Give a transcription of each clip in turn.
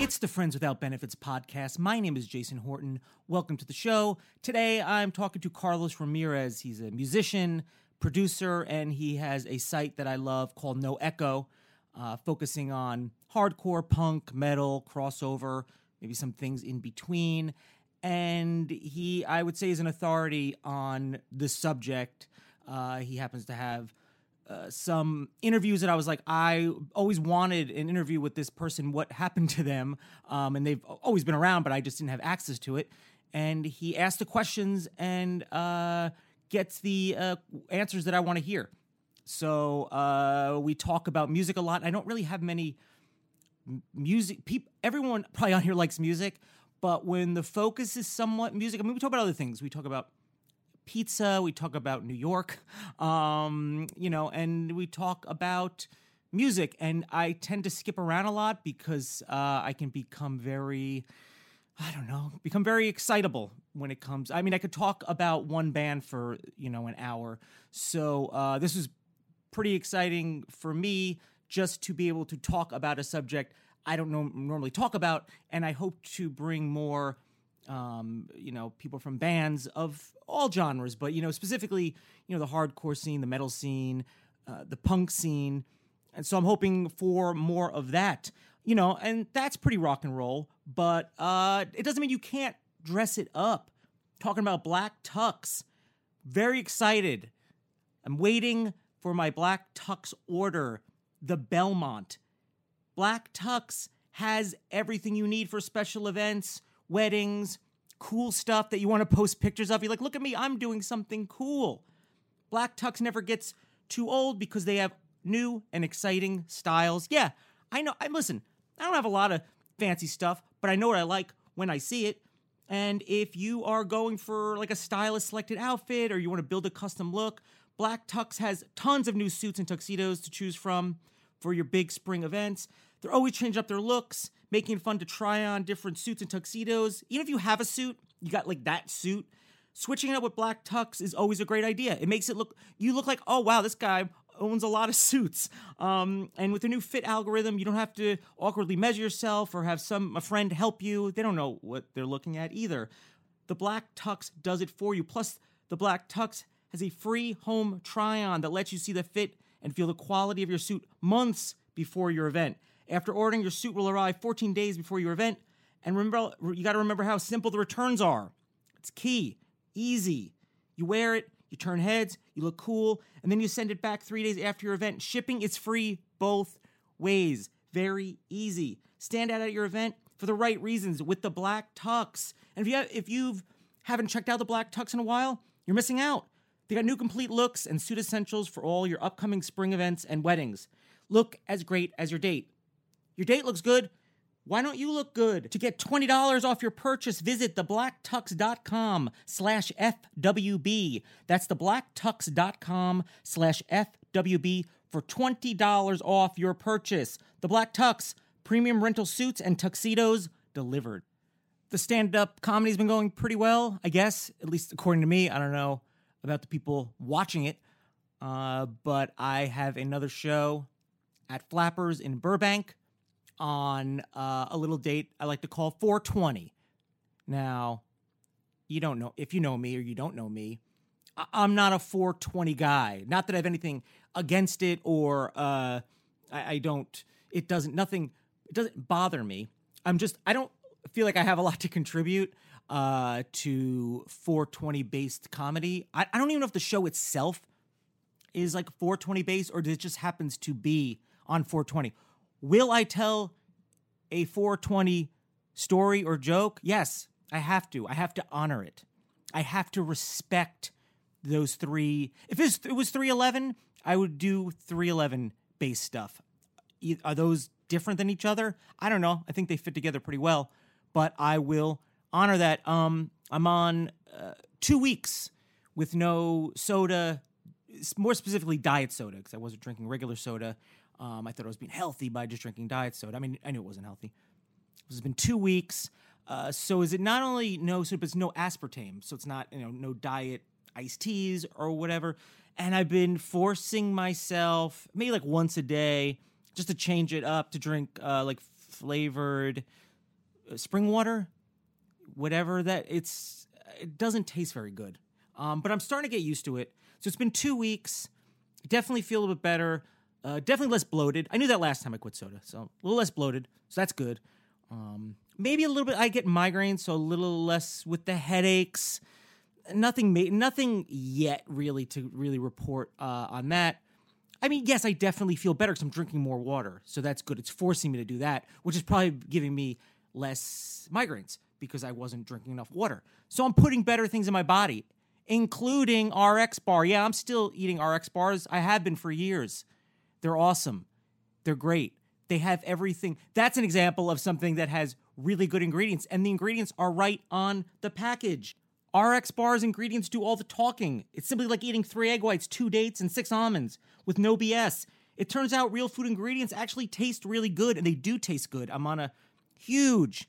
It's the Friends Without Benefits podcast. My name is Jason Horton. Welcome to the show. Today I'm talking to Carlos Ramirez. He's a musician, producer, and he has a site that I love called No Echo, uh, focusing on hardcore, punk, metal, crossover, maybe some things in between. And he, I would say, is an authority on the subject. Uh, he happens to have uh, some interviews that I was like, I always wanted an interview with this person. What happened to them? Um, and they've always been around, but I just didn't have access to it. And he asked the questions and uh, gets the uh, answers that I want to hear. So uh, we talk about music a lot. I don't really have many music. People, everyone probably on here likes music, but when the focus is somewhat music, I mean, we talk about other things. We talk about pizza. We talk about New York, um, you know, and we talk about music. And I tend to skip around a lot because uh, I can become very, I don't know, become very excitable when it comes. I mean, I could talk about one band for you know an hour. So uh, this was pretty exciting for me just to be able to talk about a subject I don't know, normally talk about, and I hope to bring more um, you know, people from bands of all genres, but you know, specifically, you know, the hardcore scene, the metal scene, uh, the punk scene, and so I'm hoping for more of that. You know, and that's pretty rock and roll, but uh, it doesn't mean you can't dress it up. Talking about black tux, very excited. I'm waiting for my black tux order, the Belmont. Black Tux has everything you need for special events, weddings, cool stuff that you want to post pictures of. You're like, look at me, I'm doing something cool. Black Tux never gets too old because they have new and exciting styles. Yeah, I know. I listen. I don't have a lot of fancy stuff, but I know what I like when I see it. And if you are going for like a stylist selected outfit or you want to build a custom look, Black Tux has tons of new suits and tuxedos to choose from for your big spring events. They're always changing up their looks, making fun to try on different suits and tuxedos. Even if you have a suit, you got like that suit. Switching it up with black tux is always a great idea. It makes it look you look like, oh wow, this guy owns a lot of suits. Um, and with the new fit algorithm, you don't have to awkwardly measure yourself or have some a friend help you. They don't know what they're looking at either. The black tux does it for you. Plus, the black tux has a free home try on that lets you see the fit and feel the quality of your suit months before your event. After ordering, your suit will arrive 14 days before your event. And remember, you got to remember how simple the returns are. It's key, easy. You wear it, you turn heads, you look cool, and then you send it back three days after your event. Shipping is free both ways. Very easy. Stand out at your event for the right reasons with the black tux. And if you have, if you've haven't checked out the black tux in a while, you're missing out. They got new complete looks and suit essentials for all your upcoming spring events and weddings. Look as great as your date. Your date looks good. Why don't you look good? To get $20 off your purchase, visit theblacktux.com slash FWB. That's theblacktux.com slash FWB for $20 off your purchase. The Black Tux, premium rental suits and tuxedos delivered. The stand up comedy's been going pretty well, I guess, at least according to me. I don't know about the people watching it. Uh, but I have another show at Flappers in Burbank on uh, a little date I like to call 420. Now, you don't know if you know me or you don't know me. I- I'm not a 420 guy. Not that I have anything against it or uh, I-, I don't. It doesn't. Nothing. It doesn't bother me. I'm just. I don't feel like I have a lot to contribute uh, to 420 based comedy. I, I don't even know if the show itself is like 420 based or it just happens to be on 420. Will I tell a 420 story or joke, yes, I have to. I have to honor it. I have to respect those three. If it was 311, I would do 311 based stuff. Are those different than each other? I don't know. I think they fit together pretty well, but I will honor that. Um, I'm on uh, two weeks with no soda, more specifically diet soda, because I wasn't drinking regular soda. Um, I thought I was being healthy by just drinking diet soda. I mean, I knew it wasn't healthy. It's been two weeks. Uh, so is it not only no but it's no aspartame. So it's not you know no diet iced teas or whatever. And I've been forcing myself maybe like once a day just to change it up to drink uh, like flavored uh, spring water, whatever that it's. It doesn't taste very good, um, but I'm starting to get used to it. So it's been two weeks. Definitely feel a bit better. Uh, definitely less bloated. I knew that last time I quit soda, so a little less bloated. So that's good. Um, maybe a little bit. I get migraines, so a little less with the headaches. Nothing, ma- nothing yet really to really report uh, on that. I mean, yes, I definitely feel better because I'm drinking more water, so that's good. It's forcing me to do that, which is probably giving me less migraines because I wasn't drinking enough water. So I'm putting better things in my body, including RX bar. Yeah, I'm still eating RX bars. I have been for years. They're awesome. They're great. They have everything. That's an example of something that has really good ingredients, and the ingredients are right on the package. RX bars ingredients do all the talking. It's simply like eating three egg whites, two dates, and six almonds with no BS. It turns out real food ingredients actually taste really good, and they do taste good. I'm on a huge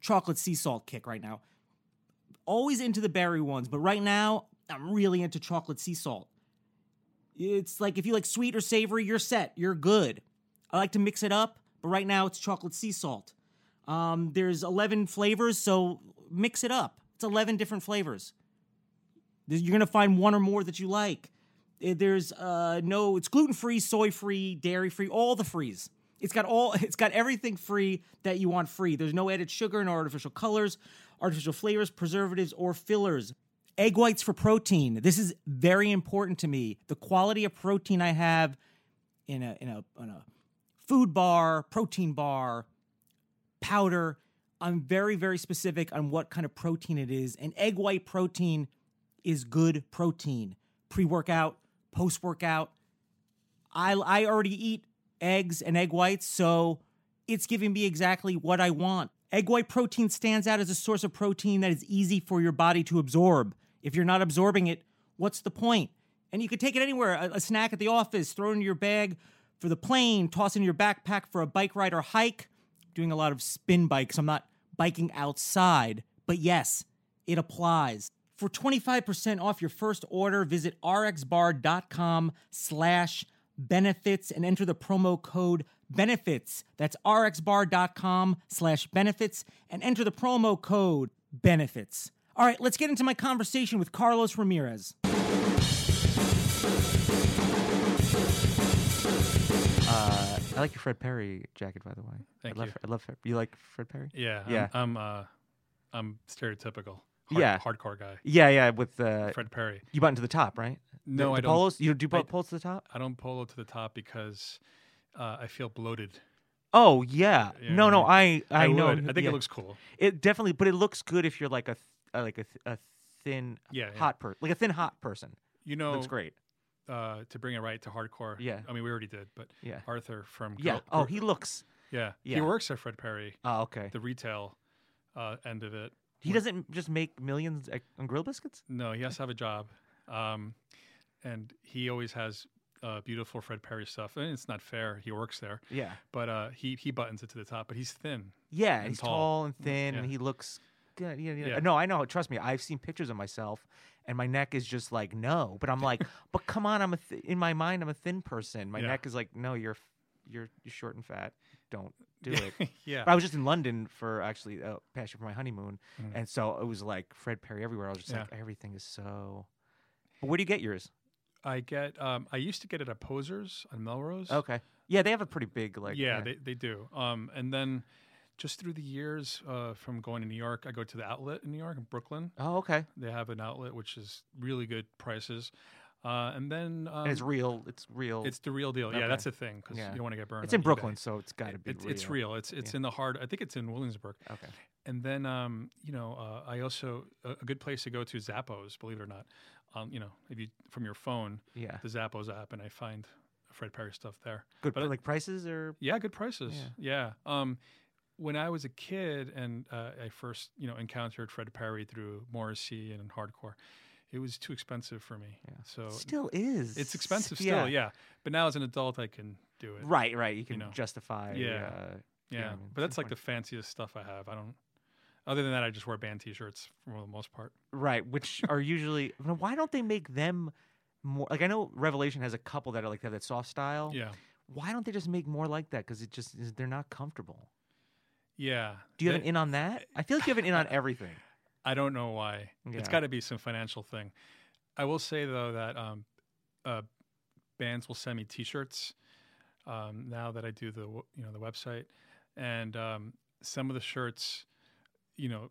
chocolate sea salt kick right now. Always into the berry ones, but right now I'm really into chocolate sea salt. It's like if you like sweet or savory, you're set. You're good. I like to mix it up, but right now it's chocolate sea salt. Um, there's 11 flavors, so mix it up. It's 11 different flavors. You're gonna find one or more that you like. Eh, There's uh, no, it's gluten free, soy free, dairy free, all the frees. It's got all, it's got everything free that you want free. There's no added sugar, no artificial colors, artificial flavors, preservatives, or fillers. Egg whites for protein. This is very important to me. The quality of protein I have in a in a a food bar, protein bar, powder. I'm very very specific on what kind of protein it is, and egg white protein is good protein. Pre workout, post workout. I I already eat eggs and egg whites, so it's giving me exactly what I want. Egg white protein stands out as a source of protein that is easy for your body to absorb. If you're not absorbing it, what's the point? And you could take it anywhere a, snack at the office, throw it in your bag for the plane, toss in your backpack for a bike ride or hike. Doing a lot of spin bikes. I'm not biking outside, but yes, it applies. For 25% off your first order, visit rxbar.com slash benefits and enter the promo code benefits. That's rxbar.com slash benefits and enter the promo code benefits. All right, let's get into my conversation with Carlos Ramirez. Uh, I like your Fred Perry jacket, by the way. Thank I love, you. I love. Fred- You like Fred Perry? Yeah, Yeah. I'm, I'm uh, I'm stereotypical. Hard, Yeah. hardcore guy. Yeah, yeah. With uh, Fred Perry. you button to the top, right? No, the, I the don't. Polos. You do I- po- polos to the top? I don't polo to the top because uh, I feel bloated. Oh yeah. Yeah, no, no. I I, know. would. I think yeah. it looks cool. It definitely, but it looks good if you're like a th- uh, like a, th- a thin Yeah, yeah. hot person, like a thin hot person. You know, looks great. Uh, to bring it right to hardcore. Yeah. I mean, we already did, but Yeah. Arthur from Yeah. Girl- Oh, he looks. yeah. yeah. He works at Fred Perry, Oh, okay. the retail uh, end of it. He doesn't just make millions on Gorilla Biscuits. No, he has to have a job, um, and he always has uh, beautiful Fred Perry stuff. And it's not fair. He works there, Yeah. but uh, he he buttons it to the top. But he's thin. Yeah, he's tall. tall. and thin, and he looks good. Yeah, yeah. Yeah. No, I know. Trust me, I've seen pictures of myself, and my neck is just like no. But I'm like, but come on, I'm a th- in my mind, I'm a thin person. My Yeah. neck is like, no, you're you're you're short and fat. Don't do it. yeah. But I was just in London for actually uh, passion for my honeymoon, Mm. and so it was like Fred Perry everywhere. I was just like, everything is so. But where do you get yours? I get. Um, I used to get it at Posers on Melrose. Okay, yeah, they have a pretty big like. yeah, uh, they they do. Um, and then just through the years, uh, from going to New York, I go to the outlet in New York in Brooklyn. oh, okay. They have an outlet which is really good prices. Uh, and then um, and it's real. It's real. It's the real deal. Okay. Yeah, that's the thing because Yeah. you don't want to get burned. it's in eBay. Brooklyn, so it's got to be. It's real. it's real. It's it's Yeah. in the heart. I think it's in Williamsburg. Okay. And then um, you know, uh, I also a, a good place to go to Zappos. Believe it or not, um, you know, if you from your phone, Yeah. the Zappos app, and I find Fred Perry stuff there. Good. but for I- like prices or. Yeah, good prices. Yeah. Um, when I was a kid and uh, I first, you know, encountered Fred Perry through Morrissey and hardcore, it was too expensive for me. Yeah. So Still is. it's expensive still, yeah. But now as an adult, I can do it. Right. Right. You can know. justify. Yeah. Uh, Yeah. Yeah, but that's like the fanciest stuff I have. I don't. Other than that, I just wear band T-shirts for the most part. right. Which are usually. Why don't they make them more? Like I know Revelation has a couple that are like that, that soft style. Yeah. Why don't they just make more like that? Because it just they're not comfortable. Yeah. Do you have an in on that? I feel like you have an in on everything. I don't know why. It's got to be some financial thing. I will say though that um, uh, bands will send me T-shirts um, now that I do the you know the website, and um, some of the shirts, you know,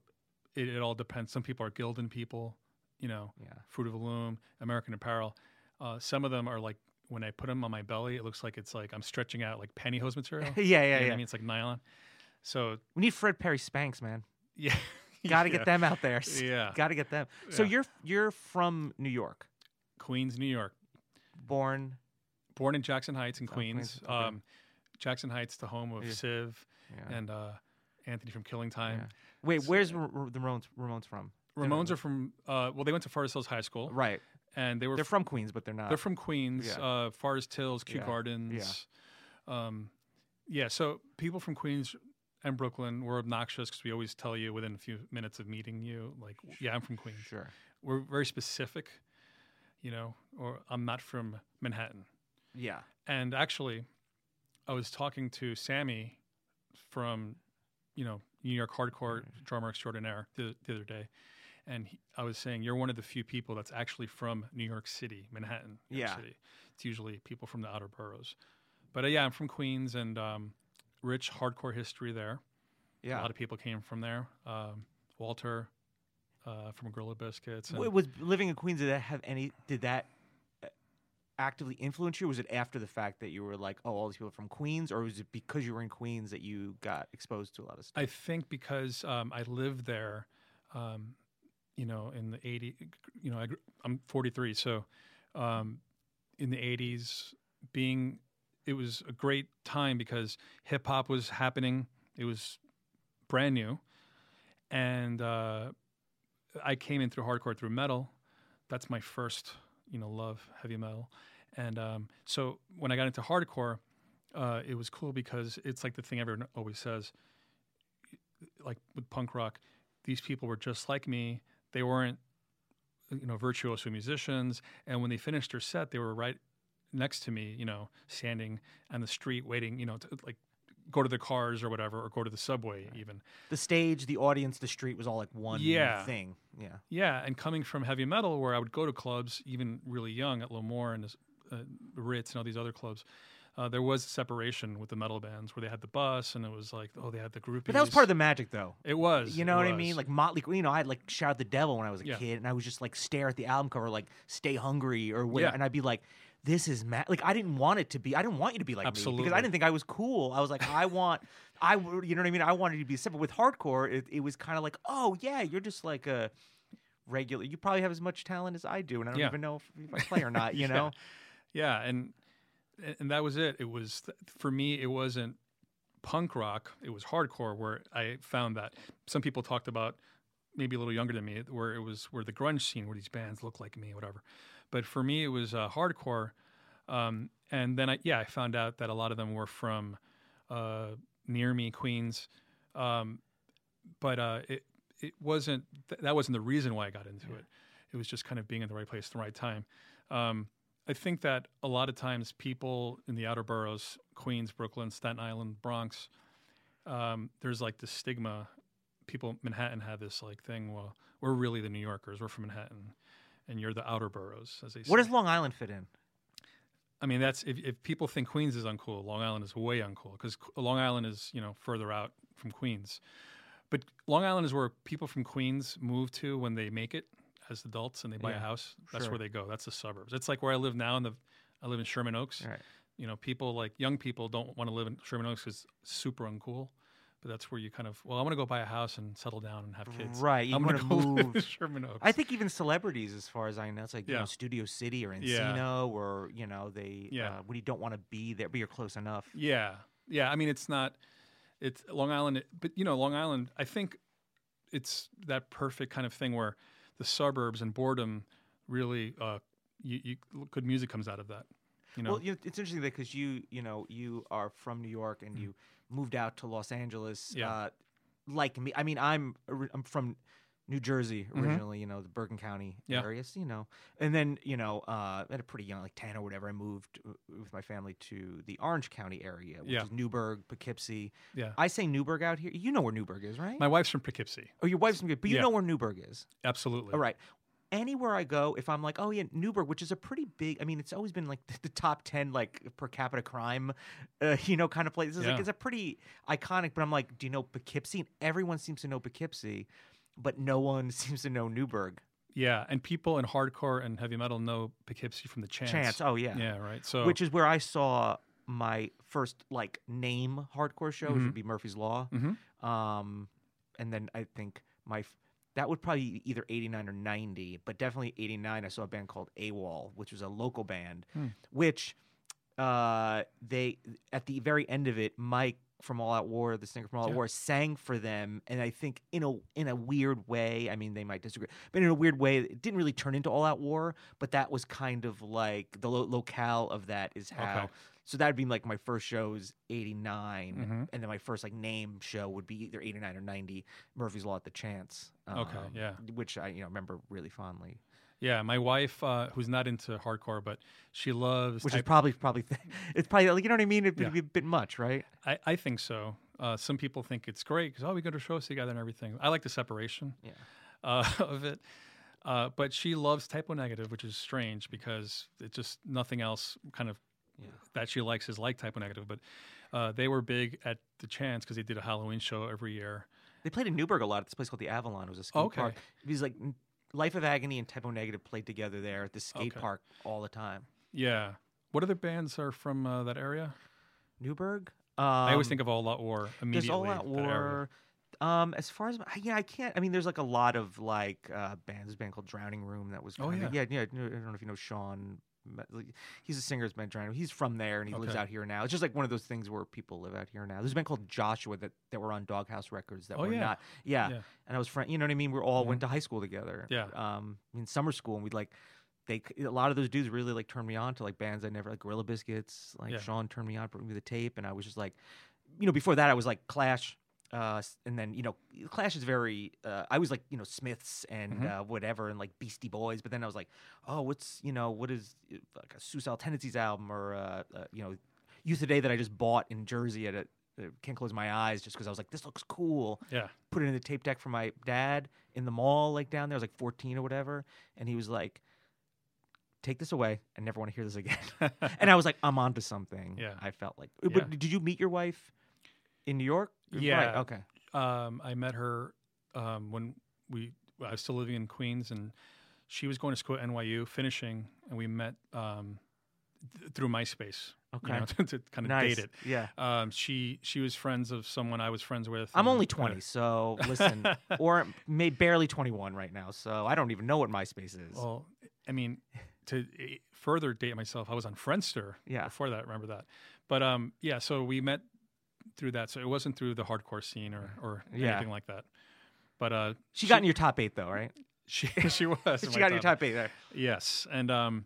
it, it all depends. Some people are Gildan people, you know, Yeah. Fruit of the Loom, American Apparel. Uh, some of them are like when I put them on my belly, it looks like it's like I'm stretching out like pantyhose material. yeah. You Yeah. know what Yeah. I mean, it's like nylon. So We need Fred Perry Spanx, man. yeah, Got to Yeah. get them out there. Yeah. Got to get them. So Yeah. you're you're from New York, Queens, New York. born. born in Jackson Heights in South Queens. Queens, okay. Um, Jackson Heights, the home of Yeah. Civ Yeah. and uh, Anthony from Killing Time. yeah. Wait, where's R- R- the Ramones? Ramones from? Ramones are from uh, well, they went to Forest Hills High School, right. and they were They're f- from Queens, but they're not. they're from Queens, Yeah. uh, Forest Hills, Kew Yeah. Gardens. Um, yeah, so people from Queens and Brooklyn We're obnoxious because we always tell you within a few minutes of meeting you, like, yeah, I'm from Queens. sure. We're very specific, you know, or I'm not from Manhattan. Yeah. And actually, I was talking to Sammy from, you know, New York hardcore drummer extraordinaire the, the other day, and he, I was saying you're one of the few people that's actually from New York City, Manhattan. New York Yeah. City. It's usually people from the outer boroughs, but uh, yeah, I'm from Queens, and um, rich hardcore history there. Yeah, a lot of people came from there. Um, Walter uh, from Gorilla Biscuits. and- was living in Queens did that have any? Did that uh, actively influence you? Was it after the fact that you were like, oh, all these people are from Queens, or was it because you were in Queens that you got exposed to a lot of stuff? I think because um, I lived there, um, you know, in the 80s, you know, I, I'm 43. So um, in the 80s, being, it was a great time because hip hop was happening. It was brand new. And uh, I came in through hardcore, through metal. That's my first, you know, love, heavy metal. And um, so when I got into hardcore, uh, it was cool because it's like the thing everyone always says like with punk rock, these people were just like me. They weren't, you know, virtuoso musicians. And when they finished their set, they were right next to me, you know, standing on the street waiting, you know, to like go to the cars or whatever, or go to the subway even. the stage, the audience, the street was all like one Yeah. thing. Yeah. Yeah, and coming from heavy metal, where I would go to clubs even really young at L'Amour and uh, Ritz and all these other clubs. Uh, there was separation with the metal bands where they had the bus and it was like, oh, they had the groupies. But that was part of the magic, though. It was. You know what I mean? Like Motley Crue. You know, I'd like shout the devil when I was a Yeah. kid, and I would just like stare at the album cover, like "Stay Hungry" or whatever, Yeah. and I'd be like, "This is mad." Like I didn't want it to be. I didn't want you to be like me because I didn't think I was cool. I was like, I want, I, you know what I mean? I wanted you to be separate. With hardcore, it, it was kind of like, oh yeah, you're just like a regular. You probably have as much talent as I do, and I don't Yeah. even know if, if I play or not. You Yeah. know? Yeah, and and that was it. It was for me. It wasn't punk rock. It was hardcore. Where I found that some people talked about maybe a little younger than me, where it was where the grunge scene, where these bands look like me, whatever. But for me, it was uh, hardcore. Um, and then I yeah, I found out that a lot of them were from uh, near me, Queens. Um, but uh, it it wasn't th- that wasn't the reason why I got into it. It was just kind of being in the right place at the right time. Um, I think that a lot of times people in the outer boroughs, Queens, Brooklyn, Staten Island, Bronx, um, there's like this stigma. People, Manhattan had this like thing. Well, we're really the New Yorkers. We're from Manhattan, and you're the outer boroughs, as they say. What does Long Island fit in? I mean, that's if, if people think Queens is uncool, Long Island is way uncool because Long Island is you know further out from Queens. But Long Island is where people from Queens move to when they make it as adults and they buy Yeah, a house, that's sure. where they go. That's the suburbs. It's like where I live now. In the I live in Sherman Oaks. Right. You know, people like young people don't want to live in Sherman Oaks because it's super uncool. But that's where you kind of well, I want to go buy a house and settle down and have kids. Right, you I'm gonna wanna go live move- Sherman Oaks. I think even celebrities, as far as I know, it's like you know Studio City or Yeah. Encino, or you know they Yeah. uh, when you don't want to be there, but you're close enough. Yeah, yeah. I mean, it's not. It's Long Island, but you know, Long Island. I think it's that perfect kind of thing where the suburbs and boredom really, uh, you, you good music comes out of that. You know, Well, you it's interesting because you you know you are from New York and you moved out to Los Angeles. Mm. Yeah. Uh, like me, I mean, I'm I'm from New Jersey originally. You know, the Bergen County Mm-hmm. Yeah. area. so, You know, and then you know, uh, at a pretty young, like ten or whatever, I moved with my family to the Orange County area, which Yeah. is Newburgh, Poughkeepsie. yeah. I say Newburgh out here. You know where Newburgh is, right? My wife's from Poughkeepsie. oh, your wife's from good, but you Yeah. know where Newburgh is. Absolutely. All right. Anywhere I go, if I'm like, oh yeah, Newburgh, which is a pretty big. I mean, it's always been like the top ten like per capita crime, uh, you know, kind of place. It's like it's a pretty iconic. But I'm like, do you know Poughkeepsie? And everyone seems to know Poughkeepsie, but no one seems to know Newburgh. Yeah, and people in hardcore and heavy metal know Poughkeepsie from the Chance. Chance. Oh yeah. Yeah. Right. So Which is where I saw my first like name hardcore show, which Mhm. would be Murphy's Law. Mhm. Um, and then I think my f- that would probably be either 89 or 90, but definitely 89. I saw a band called AWOL, which was a local band, Hmm. which uh, they at the very end of it, Mike from All Out War, the singer from All Out Yeah. War, sang for them, and I think in a in a weird way. I mean, they might disagree, but in a weird way, it didn't really turn into All Out War. But that was kind of like the lo- locale of that is how. Okay. So that'd be like my first show is 89, Mhm. and then my first like name show would be either 89 or 90, Murphy's Law at the Chance. Okay, um, yeah. Which I you know remember really fondly. Yeah, my wife, uh, who's not into hardcore, but she loves. Which is type- probably probably it's probably like you know what I mean. It'd Yeah. be a bit much, right? I, I think so. Uh, some people think it's great because oh, we go to shows together and everything. I like the separation Yeah. uh, of it. Uh, but she loves Type O Negative, which is strange because it's just nothing else kind of Yeah. that she likes is like Type O Negative. But uh, they were big at the Chance because they did a Halloween show every year. They played in Newburgh a lot at this place called the Avalon. It was a skate Okay. park. It was like n- Life of Agony and Type O Negative played together there at the skate Okay. park all the time. Yeah. What other bands are from uh, that area? Newburgh. Um, I always think of All Out War immediately. there's. All Out. War. Um, as far as yeah, I can't. I mean, there's like a lot of like uh, bands. There's a band called Drowning Room that was. Oh, yeah. yeah, yeah. I don't know if you know Sean. He's a singer. Has been. Room. He's from there and he lives out here now. It's just like one of those things where people live out here now. There's a band called Joshua that, that were on Doghouse Records that Oh, were yeah. not. Yeah. Yeah. and I was friend. You know what I mean? We all went to high school together. Yeah. Um, in summer school, and we'd like. They a lot of those dudes really like turned me on to like bands I never like Gorilla Biscuits. Like Yeah. Sean turned me on, brought me the tape, and I was just like, you know, before that I was like Clash, uh, and then you know, Clash is very. Uh, I was like you know Smiths and Mhm. uh, whatever, and like Beastie Boys, but then I was like, oh, what's you know what is like a Suicidal Tendencies album or uh, uh, you know, Youth Today that I just bought in Jersey at a. uh, Can't close my eyes just because I was like, this looks cool Yeah. put it in the tape deck for my dad in the mall, like down there. I was like 14 or whatever. And he was like, take this away. I never want to hear this again. and I was like, I'm onto something. Yeah. I felt like. Yeah. But did you meet your wife in New York? Right, Yeah. Okay. Um, I met her um, when we I was still living in Queens, and she was going to school at NYU, finishing, and we met um, th- through MySpace. Okay. You know, to, kind of nice. date it. Yeah. Um, she she was friends of someone I was friends with. I'm only kinda- 20, so listen, or may barely 21 right now, so I don't even know what MySpace is. Well, I mean, to eh, further date myself, I was on Friendster. Yeah. Before that, remember that. But um, yeah. So we met through that. So it wasn't through the hardcore scene or or Yeah. anything like that. But uh, she got in your top eight, though, right? she she was. she got in your top eight there. Yes, and um,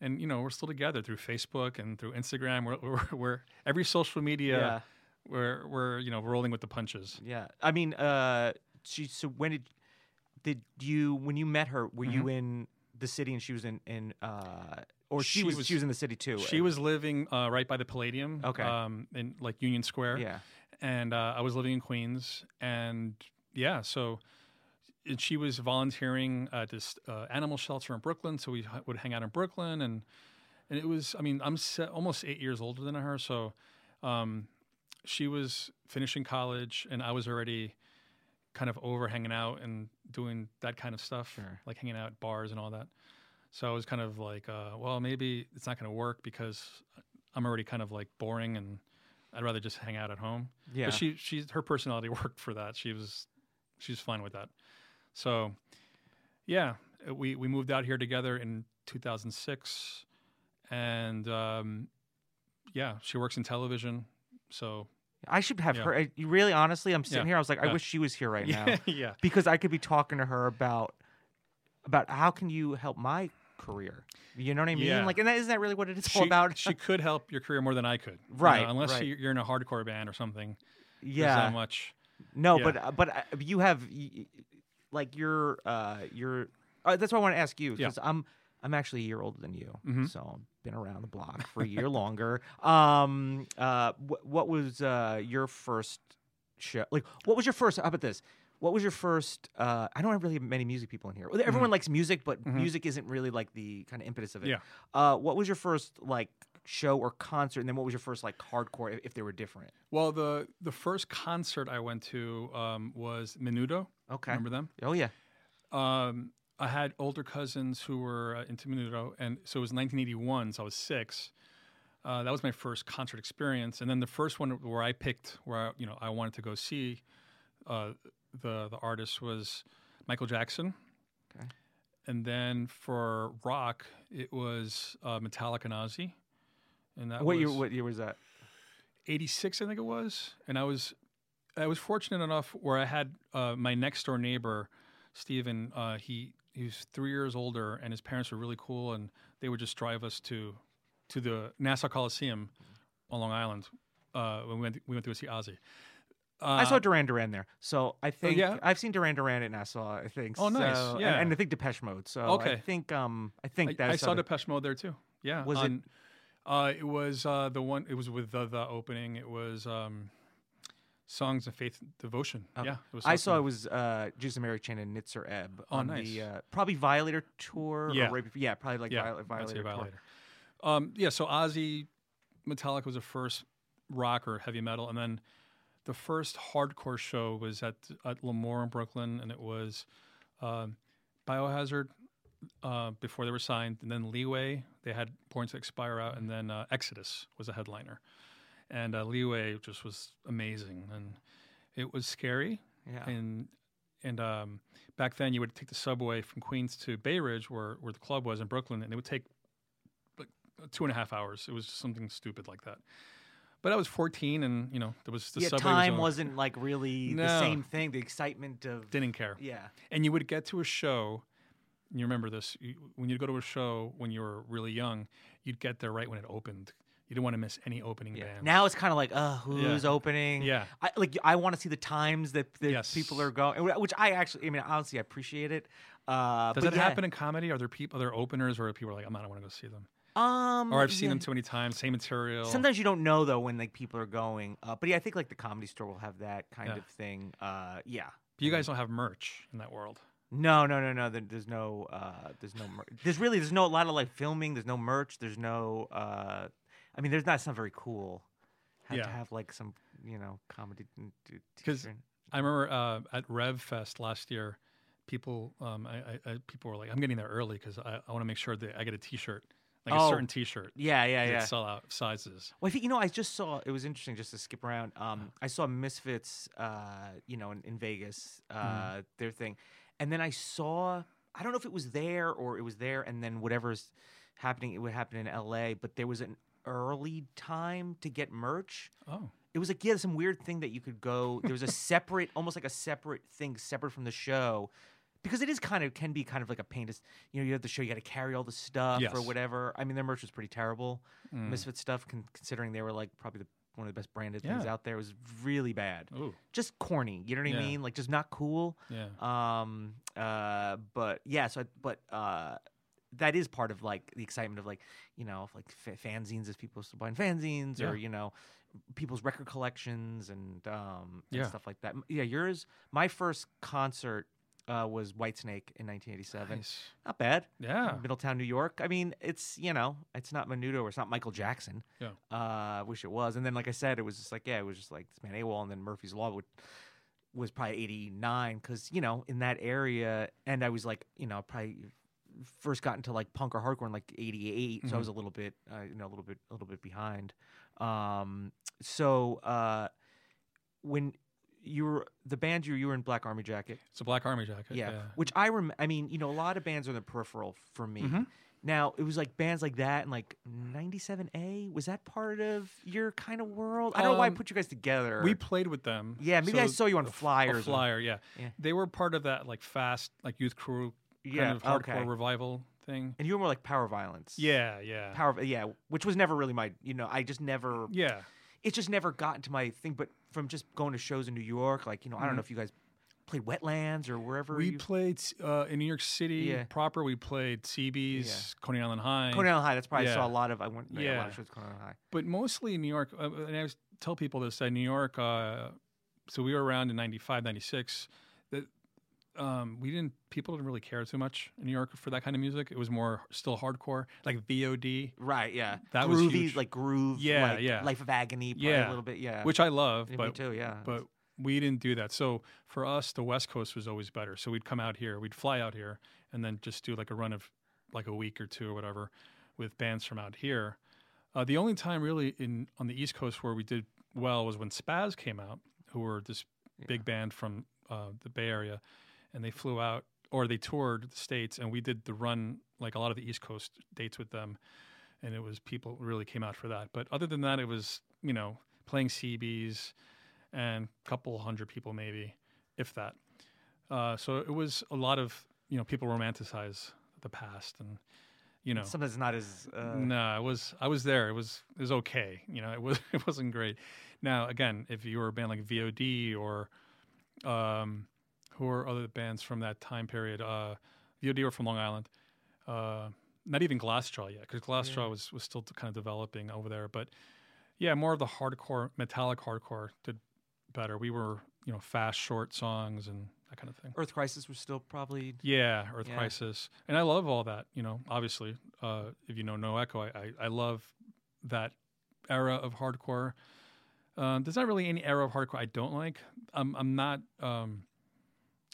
and you know we're still together through Facebook and through Instagram. We're we're, we're every social media. Yeah. We're we're you know rolling with the punches. Yeah, I mean, uh, she. So when did did you when you met her? Were you in the city and she was in in uh, or she. She was, was- she was in the city too? She was living uh, right by the Palladium. Okay. Um, in like Union Square. Yeah. and uh, I was living in Queens, and yeah, so and she was volunteering at this uh, animal shelter in Brooklyn. So we h- would hang out in Brooklyn, and and it was, I mean, I'm se- almost eight years older than her, so um, she was finishing college, and I was already kind of over hanging out and doing that kind of stuff, Sure. like hanging out at bars and all that. So I was kind of like, uh, well, maybe it's not going to work because I'm already kind of like boring and I'd rather just hang out at home. Yeah. But she, she's her personality worked for that. She was, she's fine with that. So, yeah, we we moved out here together in 2006, and um, yeah, she works in television. So I should have Yeah. her. I, really, honestly, I'm sitting Yeah. here. I was like, I Yeah. wish she was here right now yeah, because I could be talking to her about about how can you help my career. You know what I mean? Yeah. Like, and that, isn't that really what it's all about? she could help your career more than I could, you know, Right, unless right. you- you're in a hardcore band or something. Yeah. that much. No, Yeah. but uh, but uh, you have like you're uh you're uh, that's what I want to ask you Yeah. because I'm I'm actually a year older than you, Mhm. so I've been around the block for a year longer. Um, uh, wh- what was uh your first show? Like, what was your first? How about this? What was your first? Uh, I don't have really many music people in here. Well, Everyone likes music, but Mhm. music isn't really like the kind of impetus of it. Yeah. Uh, what was your first like show or concert, and then what was your first like hardcore if, if they were different? Well, the the first concert I went to um, was Menudo. Okay. Remember them? Oh yeah. Um, I had older cousins who were uh, into Menudo, and so it was 1981, so I was six. Uh, that was my first concert experience, and then the first one where I picked, where I, you know I wanted to go see uh, the the artist was Michael Jackson. Okay. And then for rock, it was uh, Metallica and Ozzy, and that What was year? What year was that? 86 i think it was and i was i was fortunate enough where i had uh, my next door neighbor Steven, uh, he he was three years older and his parents were really cool and they would just drive us to to the nassau coliseum on long island uh, when we went, we went to see ozzy uh, I saw Duran Duran there, so I think yeah? I've seen Duran Duran at Nassau. I think. Oh, nice. so- and- Yeah. and, I think Depeche Mode. So okay. I think um I I, think that's I saw other- Depeche Mode there too. Yeah. Was it- on- Uh, it was uh, the one. It was with the, the opening. It was um, songs of faith devotion. Okay. Yeah. It was I saw it was uh Jesus and Mary Chain and Nitzer Ebb Oh, on nice. the uh, probably Violator tour. Yeah. or right before, yeah, probably like yeah, Viol- Violator. Violator. Um, yeah, so Ozzy, Metallica was the first rock or heavy metal, and then the first hardcore show was at at L'Amour in Brooklyn, and it was um, Biohazard uh, before they were signed, and then Leeway. They had Born to Expire out, and then uh, Exodus was a headliner, and uh, Leeway just was amazing, and it was scary, Yeah. and and um, back then you would take the subway from Queens to Bay Ridge, where where the club was in Brooklyn, and it would take like two and a half hours. It was just something stupid like that. But I was 14, and you know there was the yeah, subway time was wasn't like really the same thing. The excitement of didn't care. yeah. And you would get to a show. You remember this you, when you'd go to a show when you were really young, you'd get there right when it opened. You didn't want to miss any opening Yeah. bands. Now it's kind of like, uh, who's opening? Yeah. I, like I want to see the times that, that Yes. people are going, which I actually, I mean, honestly, I appreciate it. Uh, Does that yeah. happen in comedy? Are there people, are there openers, where people are like, I'm not, I want to go see them, Um, or I've seen yeah. them too many times, same material. Sometimes you don't know though when like people are going. Uh, but yeah, I think like the comedy store will have that kind Yeah. of thing. Uh, yeah. But you guys don't have merch in that world. No, no, no, no. There's no, uh, there's no, mer- there's really, there's no a lot of like filming. There's no merch. There's no, uh, I mean, there's not. It's not very cool. Have to have like some, you know, comedy. 'Cause t-shirt. I remember uh, at Rev Fest last year, people, um, I, I, I, people were like, "I'm getting there early because I, I want to make sure that I get a T-shirt, like Oh. a certain T-shirt yeah, yeah, yeah. sell out sizes." Well, I think you know. I just saw. It was interesting just to skip around. Um, I saw Misfits. Uh, you know, in, in Vegas, uh, Mm-hmm. their thing, and then I saw. I don't know if it was there or it was there, and then whatever's happening, it would happen in L.A. But there was an early time to get merch. Oh, It was like yeah, some weird thing that you could go. There was a separate, almost like a separate thing, separate from the show. Because it is kind of can be kind of like a pain to, you know, you have the show, you got to carry all the stuff or whatever. I mean, their merch was pretty terrible. Mm. Misfit stuff, con- considering they were like probably the, one of the best branded things out there, was really bad. ooh, Just corny. You know what I mean? Like just not cool. yeah, Um. Uh. But yeah. So. I, but. Uh. That is part of like the excitement of like you know like fa- fanzines as people still buying fanzines Yeah. or you know people's record collections and um and Yeah. stuff like that. Yeah. Yours. My first concert uh, was Whitesnake in 1987. nice. Not bad. yeah, Middletown, New York. I mean, it's you know, it's not Menudo or it's not Michael Jackson. Yeah. Uh, I wish it was. And then, like I said, it was just like yeah, it was just like this man AWOL, and then Murphy's Law would was probably 89 because you know in that area and i was like you know probably first got into like punk or hardcore in like 88 so i was a little bit uh, you know a little bit a little bit behind um so uh when you were the band you you were in black army jacket It's a Black Army jacket. yeah, Yeah. which i rem i mean you know a lot of bands are in the peripheral for me Mhm. now it was like bands like that and like 97a was that part of your kind of world i don't know why i Um, put you guys together We played with them. Yeah, maybe I saw you on flyers or- flyer, yeah. Yeah. They were part of that like fast, like youth crew kind Yeah, of hardcore okay. revival thing. and you were more like power violence. Yeah, yeah, power. Yeah, which was never really my. You know, I just never. yeah. It just never got into my thing. But from just going to shows in New York, like you know, I don't know if you guys played Wetlands or wherever. Mm-hmm. We you, played uh, in New York City Yeah. proper. We played CB's, Coney Island High. Coney Island High. That's probably I saw a lot of. I went. Yeah, a lot Yeah. of shows Coney Island High. but mostly in New York. Uh, and I tell people this that New York. Uh, so we were around in 95, 96. Um, we didn't. People didn't really care too much in New York for that kind of music. It was more still hardcore, like VOD, Right. Yeah. That was huge. like groove. Yeah, like yeah. Life of Agony. Probably Yeah. A little bit. Yeah. which I love. Yeah, but too. Yeah. but we didn't do that. So for us, the West Coast was always better. So we'd come out here, we'd fly out here, and then just do like a run of like a week or two or whatever with bands from out here. Uh, the only time really in on the East Coast where we did well was when Spazz came out, who were this big band from uh, the Bay Area, and they flew out or they toured the states, and we did the run like a lot of the East Coast dates with them, and it was people really came out for that. But other than that, it was you know playing CBs and a couple hundred people maybe, if that. Uh, so it was a lot of you know people romanticize the past and you know sometimes not as. Uh, no, I was I was there. It was it was okay. You know, it was it wasn't great. Now again, if you were a band like VOD or um, who are other bands from that time period, uh, VOD were from Long Island. Uh, not even Glassjaw yet, because Glassjaw was was still kind of developing over there. But yeah, more of the hardcore, metallic hardcore did better. We were you know fast, short songs and that kind of thing. Earth Crisis was still probably. Yeah, Earth Yeah. Crisis, and I love all that. You know, obviously, uh, if you know No Echo, I, I, I love that era of hardcore. Um, there's not really any era of hardcore I don't like. I'm I'm not. Um,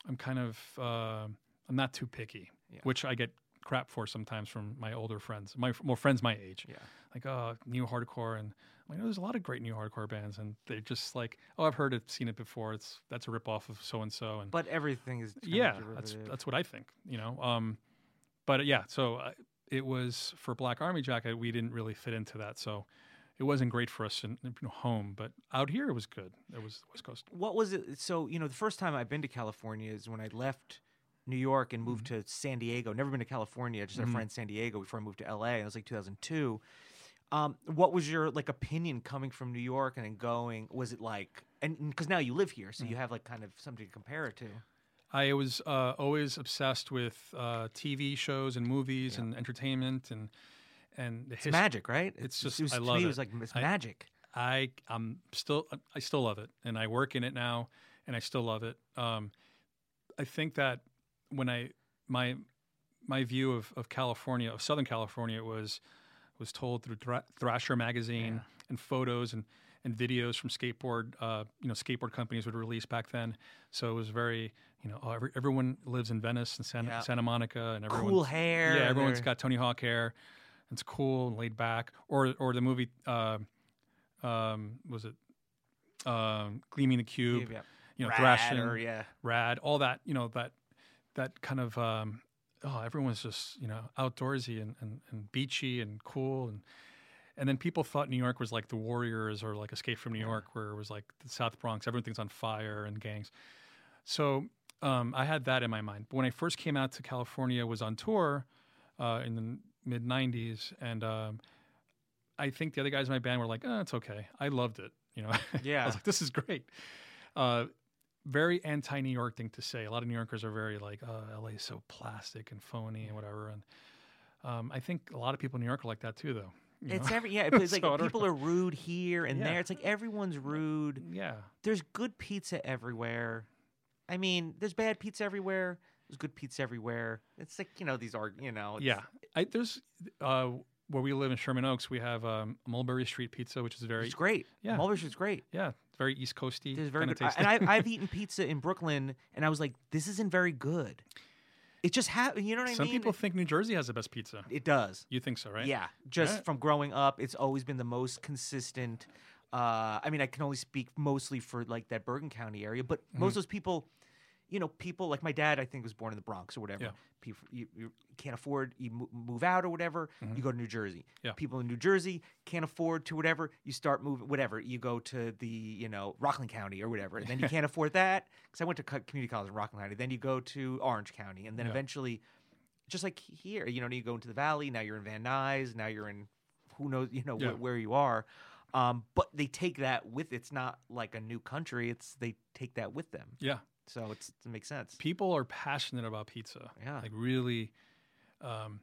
I'm kind of. Uh, I'm not too picky, Yeah. which I get crap for sometimes from my older friends, my more friends my age. Yeah. Like, oh, new hardcore, and I'm like, oh, there's a lot of great new hardcore bands, and they're just like, oh, I've heard it, seen it before. It's that's a rip off of so and so, and But everything is. yeah, that's that's what I think. You know, um, but yeah, so uh, it was for Black Army Jacket. We didn't really fit into that, so it wasn't great for us in, in home. But out here, it was good. It was West Coast. what was it? So you know, the first time I've been to California is when I left New York and moved Mm-hmm. to San Diego. Never been to California. Just had a friend in San Diego before I moved to LA. And it was like 2002. Um, what was your like opinion coming from New York and then going? Was it like and because now you live here, so you have like kind of something to compare it to. I was uh, always obsessed with uh, TV shows and movies and entertainment and and the It's his- magic, right? It's It just- was, I to love me, it. It was like it's I- magic. I I'm still I still love it, and I work in it now, and I still love it. Um, I think that when I my my view of, of California of Southern California was was told through Thra- Thrasher magazine and photos and and videos from skateboard uh, you know skateboard companies would release back then. So it was very you know oh, every, everyone lives in Venice and Santa, Yeah. Santa Monica and everyone Cool hair. yeah, everyone's got Tony Hawk hair. It's cool and laid back. Or or the movie uh, um, was it um, Gleaming the Cube? Yeah, You know, Rad thrashing, or yeah. rad, all that. You know that that kind of um, oh, everyone's just you know outdoorsy and, and, and beachy and cool and. And then people thought New York was like the Warriors or like Escape from New York, where it was like the South Bronx, everything's on fire and gangs. So um, I had that in my mind. But when I first came out to California, was on tour uh, in the mid '90s, and um, I think the other guys in my band were like, "Oh, it's okay." I loved it. You know, I Yeah. was like, "This is great." Uh, very anti-New York thing to say. A lot of New Yorkers are very like, "Oh, LA is so plastic and phony and whatever." And um, I think a lot of people in New York are like that too, though. you It's know? every yeah. It's like So people are rude here and Yeah. there. It's like everyone's rude. yeah. There's good pizza everywhere. I mean, there's bad pizza everywhere. There's good pizza everywhere. It's like you know these are you know. it's- Yeah, I, there's uh, where we live in Sherman Oaks. We have um, Mulberry Street Pizza, which is very It's great. Yeah. Mulberry Street's great. yeah, very East Coasty. There's very good. I- and I, I've eaten pizza in Brooklyn, and I was like, this isn't very good. It just ha You know what I mean. Some mean? people think New Jersey has the best pizza. it does. You think so, right? Yeah, just Right. from growing up, it's always been the most consistent. Uh, I mean, I can only speak mostly for like that Bergen County area, but Mm-hmm. most of those people, you know, people like my dad, I think was born in the Bronx or whatever. Yeah. People, you, you can't afford, you move out or whatever, you go to New Jersey. Mm-hmm. Yeah. People in New Jersey can't afford to whatever, you start moving, whatever. You go to the, you know, Rockland County or whatever, and then you can't afford that because I went to community college in Rockland County. Then you go to Orange County, and then Yeah. eventually just like here, you know, you go into the valley. Now you're in Van Nuys. Now you're in who knows, you know, Yeah. where, where you are. Um, but they take that with. It's not like a new country. It's they take that with them. Yeah. So it's it makes sense. People are passionate about pizza. Yeah. Like really. Um,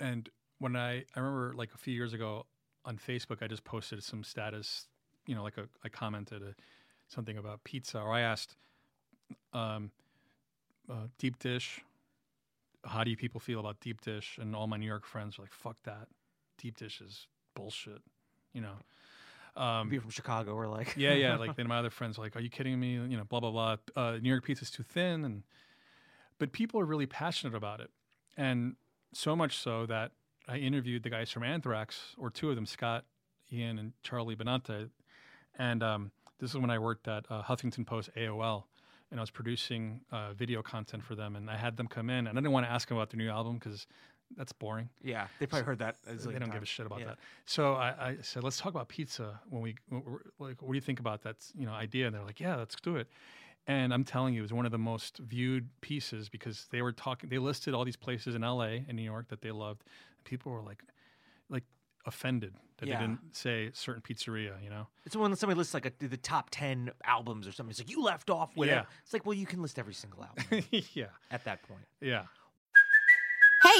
and when I I remember like a few years ago on Facebook, I just posted some status. You know, like a I commented a, something about pizza, or I asked, um, uh, deep dish. How do you people feel about deep dish? And all my New York friends were like, "Fuck that, deep dish is bullshit." You know. Um, People from Chicago are like, yeah, yeah. Like then my other friends were like, "Are you kidding me?" You know, blah blah blah. Uh, New York pizza's too thin, and but people are really passionate about it, and so much so that I interviewed the guys from Anthrax, or two of them, Scott, Ian, and Charlie Benante, and um, this is when I worked at uh, Huffington Post AOL, and I was producing uh, video content for them, and I had them come in, and I didn't want to ask them about their new album because that's boring. yeah, they probably heard that. They don't give a shit about Yeah. that. So I, I said, let's talk about pizza when we like. What do you think about that? You know, idea? And they're like, yeah, let's do it. And I'm telling you, it was one of the most viewed pieces because they were talking. They listed all these places in L.A. and New York that they loved. People were like, like offended that Yeah. they didn't say certain pizzeria. You know, It's when somebody lists like a, the top ten albums or something. It's like you left off with it. Yeah. It's like, well, you can list every single album yeah, at that point. yeah.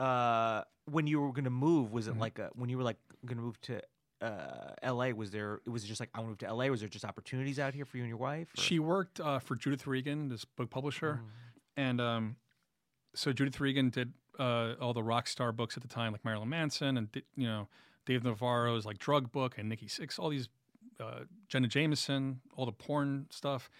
uh when you were gonna move was it Mm-hmm. like a, when you were like gonna move to uh L.A. Was there it was just like I want to move to L.A. Was there just opportunities out here for you and your wife? or- She worked uh, for Judith Regan, this book publisher, Mm. and um, so Judith Regan did uh, all the rock star books at the time, like Marilyn Manson and you know Dave Navarro's like drug book and Nikki Sixx, all these uh, Jenna Jameson, all the porn stuff.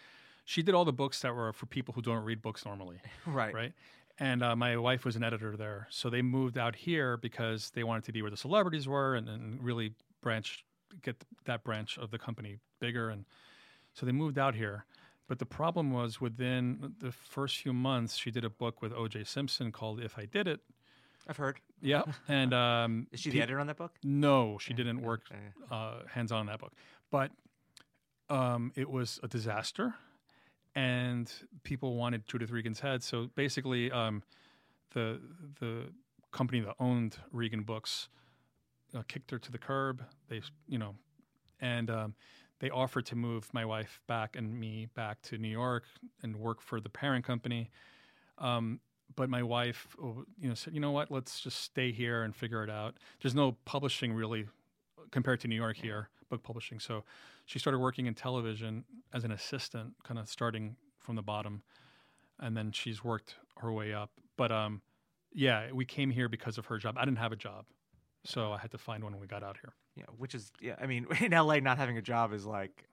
She did all the books that were for people who don't read books normally, right right? And uh, my wife was an editor there, so they moved out here because they wanted to be where the celebrities were and, and really branch, get that branch of the company bigger. And so they moved out here. But the problem was within the first few months, she did a book with O.J. Simpson called "If I Did It." I've heard. Yeah, and um, Is she the pe- editor on that book? No, she didn't work uh, hands on that book. But um, it was a disaster, and people wanted Judith Regan's head. So basically, um, the the company that owned Regan Books uh, kicked her to the curb. They, you know, and um, they offered to move my wife back and me back to New York and work for the parent company. Um, but my wife, oh, you know, said, you know what, let's just stay here and figure it out. There's no publishing really compared to New York here, book publishing. So she started working in television as an assistant, kind of starting from the bottom, and then she's worked her way up. But um, yeah, we came here because of her job. I didn't have a job, so I had to find one when we got out here. Yeah, which is yeah. I mean, in L.A., not having a job is like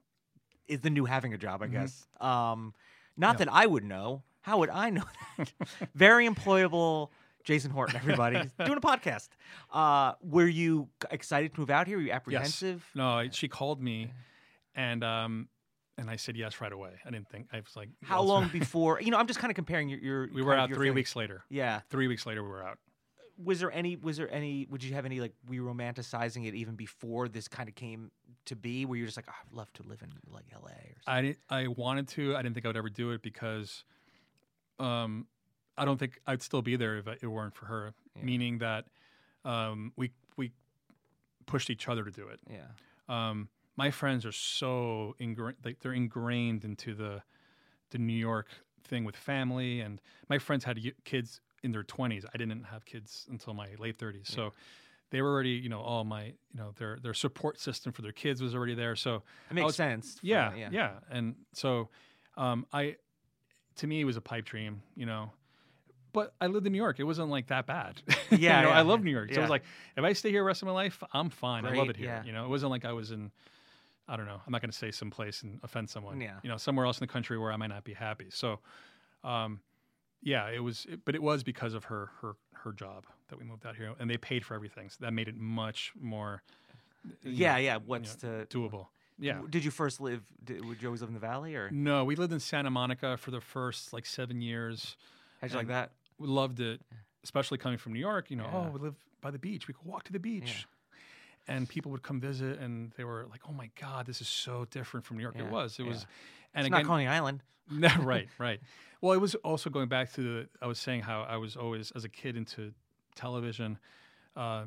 is the new having a job, I guess. Um, not Mm-hmm. Yeah. that I would know. How would I know that? Very employable. Jason Horton, everybody, doing a podcast. Uh, were you excited to move out here? Were you apprehensive? No, I- she called me, and um, and I said yes right away. I didn't think I was like, How long before? You know, I'm just kind of comparing your. your We were out three feelings. weeks later. Yeah. Three weeks later, we were out. Was there any? Was there any? Would you have any like? we romanticizing it even before this kind of came to be? Where you're just like, oh, I'd love to live in like L.A. or something. I I wanted to. I didn't think I would ever do it because, um, I don't think I'd still be there if it weren't for her. Yeah. Meaning that, um, we we pushed each other to do it. yeah. Um, my friends are so ingrained, like they're ingrained into the the New York thing with family, and my friends had kids in their twenties. I didn't have kids until my late thirties, so they were already, you know, all my, you know, their their support system for their kids was already there. So It I makes was- sense. yeah, that, yeah, And so, um, I, to me, it was a pipe dream, you know. But I lived in New York. It wasn't like that bad. You Yeah, know, yeah, I love New York. So it was like, if I stay here the rest of my life, I'm fine. I love it here. yeah. You know, it wasn't like I was in, I don't know. I'm not going to say someplace and offend someone. Yeah. You know, somewhere else in the country where I might not be happy. So, um, yeah, it was, it, but it was because of her, her, her job that we moved out here, and they paid for everything. So that made it much more Yeah, know, yeah. What's to doable. Yeah. Did you first live? Did, would you always live in the valley, or No, we lived in Santa Monica for the first like seven years. how'd you like that? We loved it, especially coming from New York. You know, Yeah. oh, we live by the beach. We could walk to the beach. And people would come visit, and they were like, "Oh my God, this is so different from New York." Yeah, It was. It yeah. was. And It's again, not Coney Island. no, right, right. Well, it was also going back to the. I was saying how I was always, as a kid, into television, uh,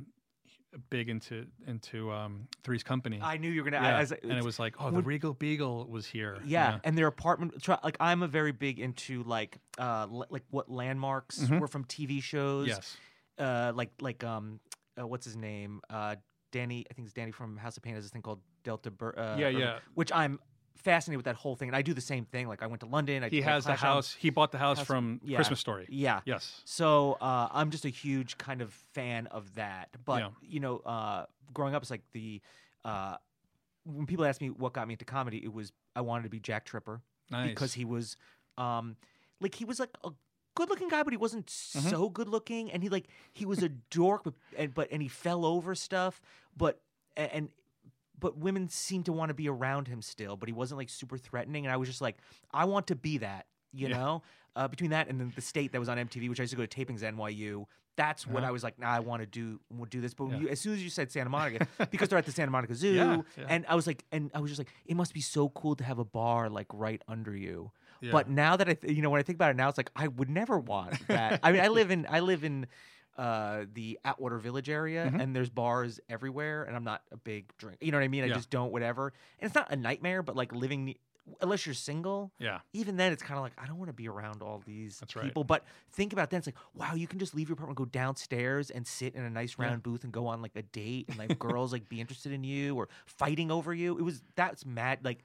big into into um, Three's Company. I knew you were gonna. yeah. I, as, and it was like, oh, the Regal Beagle was here. you Yeah, and their apartment. Like I'm a very big into like uh like what landmarks were from TV shows. Mm-hmm. Yes. Uh, like like um, uh, what's his name? Uh, Danny. I think it's Danny from House of Pain. Has this thing called Delta. Bur- uh, Yeah, Urban- yeah. Which I'm fascinated with that whole thing, and I do the same thing. Like I went to London. I He has the on- house. He bought the house House- from yeah. Christmas Story. Yeah. Yes. So uh, I'm just a huge kind of fan of that. But Yeah. you know, uh, growing up, it's like the uh, when people ask me what got me into comedy, it was I wanted to be Jack Tripper Nice. because he was um, like he was like a good-looking guy, but he wasn't Mm-hmm. so good-looking, and he like he was a dork, but and but and he fell over stuff, but and. But women seemed to want to be around him still, but he wasn't like super threatening. And I was just like, I want to be that, you Yeah. know? Uh, between that and then the state that was on MTV, which I used to go to tapings at NYU, that's what Uh-huh. I was like, nah, I want to do would do this. But Yeah. you, as soon as you said Santa Monica, because they're at the Santa Monica Zoo, yeah. and I was like, and I was just like, it must be so cool to have a bar like right under you. Yeah. But now that I, th- you know, when I think about it now, it's like I would never want that. I mean, I live in, I live in uh, the Atwater Village area, Mm-hmm. and there's bars everywhere, and I'm not a big drink. You know what I mean? I Yeah. just don't whatever. And it's not a nightmare, but like living, ne- unless you're single, Yeah. even then it's kind of like I don't want to be around all these right. people. But think about that. It's like, wow, you can just leave your apartment, go downstairs and sit in a nice Yeah. round booth and go on like a date and like girls like be interested in you or fighting over you. It was that's mad like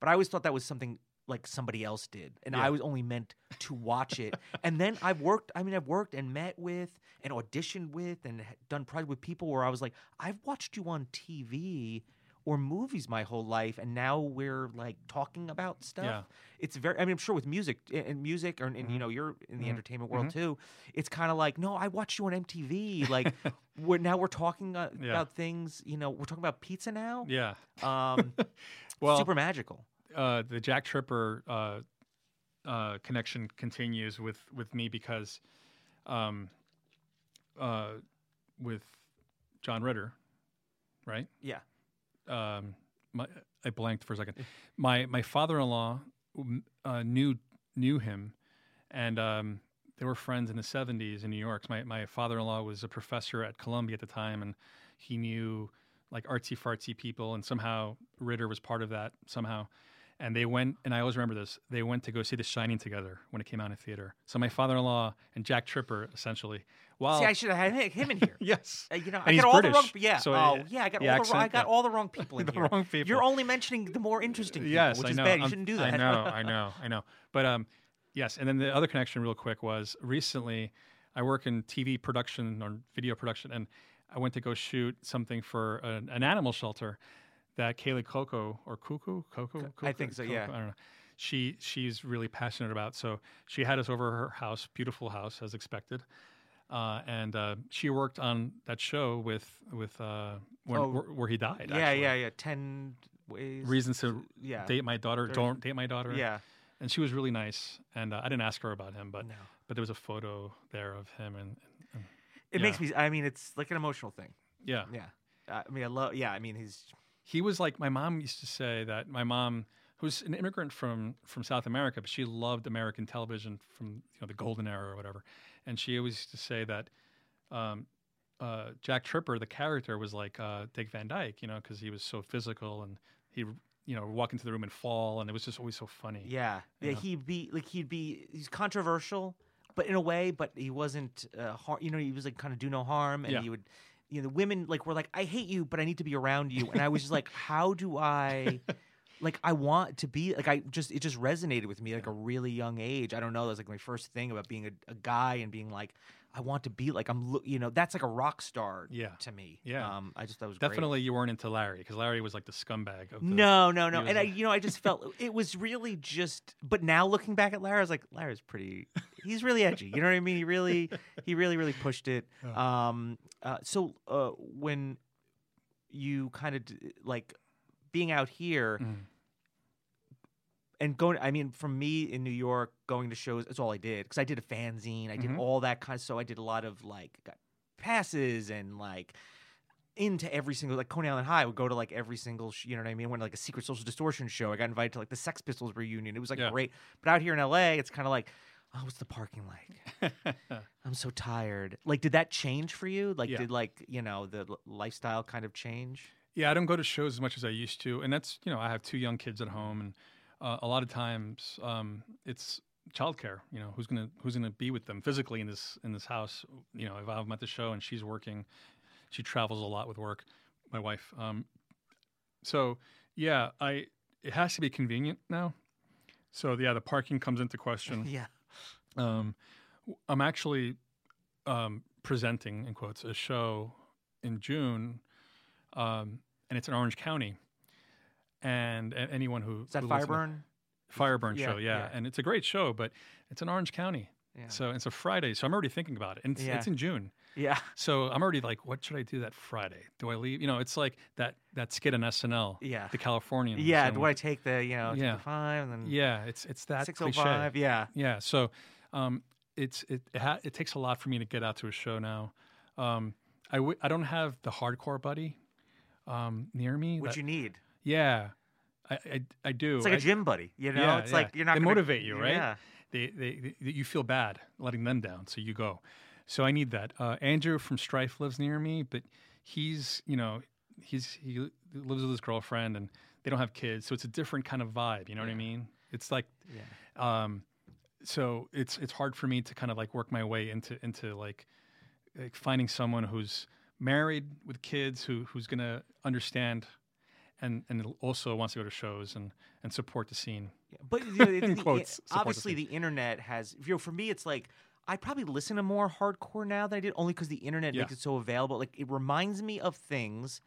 but I always thought that was something like somebody else did. And Yeah. I was only meant to watch it. and then I've worked I mean I've worked and met with and auditioned with and done projects with people where I was like, I've watched you on TV or movies my whole life and now we're like talking about stuff Yeah. it's very i mean i'm sure with music and music or and, Mm-hmm. you know you're in the entertainment world too it's kind of like no i watched you on mtv like we're now we're talking uh, Yeah. about things you know we're talking about pizza now Yeah. um Well, super magical uh, the Jack Tripper uh, uh, connection continues with with me because, um, uh, with John Ritter, right? yeah um, my, I blanked for a second. My my father-in-law um, uh, knew knew him, and um, they were friends in the '70s in New York. My my father-in-law was a professor at Columbia at the time, and he knew like artsy fartsy people, and somehow Ritter was part of that somehow. And they went, and I always remember this. They went to go see The Shining together when it came out in theater. So my father-in-law and Jack Tripper, essentially. While see i should have had him in here yes, Uh, you know, And I got all British, the wrong. Yeah. so, oh, yeah. I got all the. I got yeah. all the wrong people in The here. wrong people. You're only mentioning the more interesting people, yes, which I is know. bad. You I'm- shouldn't do that. I know, I know, I know. But um, yes, and then the other connection, real quick, was recently I work in TV production or video production, and I went to go shoot something for an, an animal shelter that Kaylee Coco or Cuckoo Coco. I think so, Coco? yeah. I don't know. She she's really passionate about. So she had us over her house, beautiful house as expected. Uh, and uh, she worked on that show with with uh, when, Oh. where, where he died. yeah, actually. yeah, yeah. Ten ways. Reasons to yeah. date my daughter. There's- Don't date my daughter. Yeah. and she was really nice. And uh, I didn't ask her about him, but No. but there was a photo there of him, and, and It Yeah. makes me. I mean, it's like an emotional thing. yeah, Yeah. I mean, I love. Yeah. I mean, he's. He was like my mom used to say that my mom who's an immigrant from from South America, but she loved American television from you know the golden era or whatever, and she always used to say that um, uh, Jack Tripper, the character, was like uh, Dick Van Dyke, you know, because he was so physical and he, you know, walk into the room and fall, and it was just always so funny. Yeah, yeah. Yeah. He'd be like he'd be he's controversial, but in a way, but he wasn't. Uh, har- you know, he was like kind of do no harm, and Yeah. he would. You know, the women like were like, I hate you, but I need to be around you, and I was just like, how do I? Like I want to be like I just it just resonated with me like a really young age. I don't know. that's like my first thing about being a, a guy and being like I want to be like I'm. You know, that's like a rock star. Yeah. to me. Yeah. Um, I just thought it was great. Definitely, you weren't into Larry because Larry was like the scumbag of the. No, no, no. And I, you know, I just felt it was really just. But now looking back at Larry, I was like, Larry's pretty. He's really edgy. You know what I mean? He really, he really, really pushed it. Um. Uh, so, uh, when you kind of like being out here Mhm. and going, I mean, from me in New York, going to shows, that's all I did because I did a fanzine. I did Mhm. all that kind of. So I did a lot of like got passes and like into every single like Coney Island High I would go to like every single sh- you know what I mean went to like a Secret Social Distortion show I got invited to like the Sex Pistols reunion it was like Yeah. great but out here in LA it's kind of like oh what's the parking like I'm so tired like did that change for you like Yeah. did like you know the lifestyle kind of change Yeah, I don't go to shows as much as I used to, and that's you know I have two young kids at home, and uh, a lot of times um, it's childcare. You know, who's gonna who's gonna be with them physically in this in this house? You know, if I'm at the show and she's working, she travels a lot with work. My wife. Um, so yeah, I it has to be convenient now. So yeah, the parking comes into question. yeah Um, I'm actually um, presenting in quotes a show in June, um, and it's in Orange County. And, anyone who is that who Fireburn Fireburn Yeah, show, yeah. yeah. and it's a great show, but it's in Orange County, yeah so it's a Friday. So I'm already thinking about it, and it's, Yeah. it's in June. yeah So I'm already like, what should I do that Friday? Do I leave? You know, it's like that that skit on SNL, Yeah. the Californian. yeah do I take the you know Yeah. five and then Yeah, it's it's that six oh cliche. five yeah Yeah, so um, it's it it, ha- it takes a lot for me to get out to a show now. Um, I w- I don't have the hardcore buddy um, near me. what that- you need yeah, I, I I do. it's like a I- gym buddy you know Yeah, it's yeah. like you're not They gonna- motivate you, right? yeah They, they they you feel bad letting them down, so you go. So I need that. Uh, Andrew from Strife lives near me, but he's you know he's he lives with his girlfriend and they don't have kids, so it's a different kind of vibe. You know what I mean? It's like yeah um, so it's it's hard for me to kind of like work my way into into like, like finding someone who's married with kids who who's gonna understand and and also wants to go to shows and and support the scene. Yeah, But you know, the- quotes, support the obviously, the internet has. You know, for me, it's like I probably listen to more hardcore now than I did, only because the internet Yeah. makes it so available. Like it reminds me of things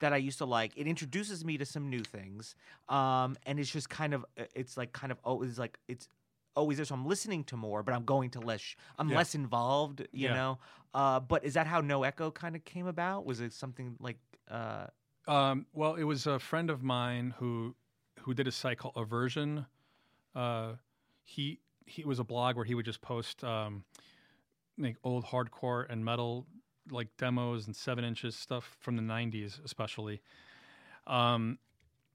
that I used to like. It introduces me to some new things, um, and it's just kind of. uh, It's like kind of always like it's always there. So I'm listening to more, but I'm going to less. I'm Yeah. less involved. You Yeah. know. Uh, but is that how No Echo kind of came about? Was it something like? Uh, Um, well, it was a friend of mine who who did a site called Aversion. Uh, he he was a blog where he would just post um, like old hardcore and metal like demos and seven inches stuff from the '90s, especially. Um,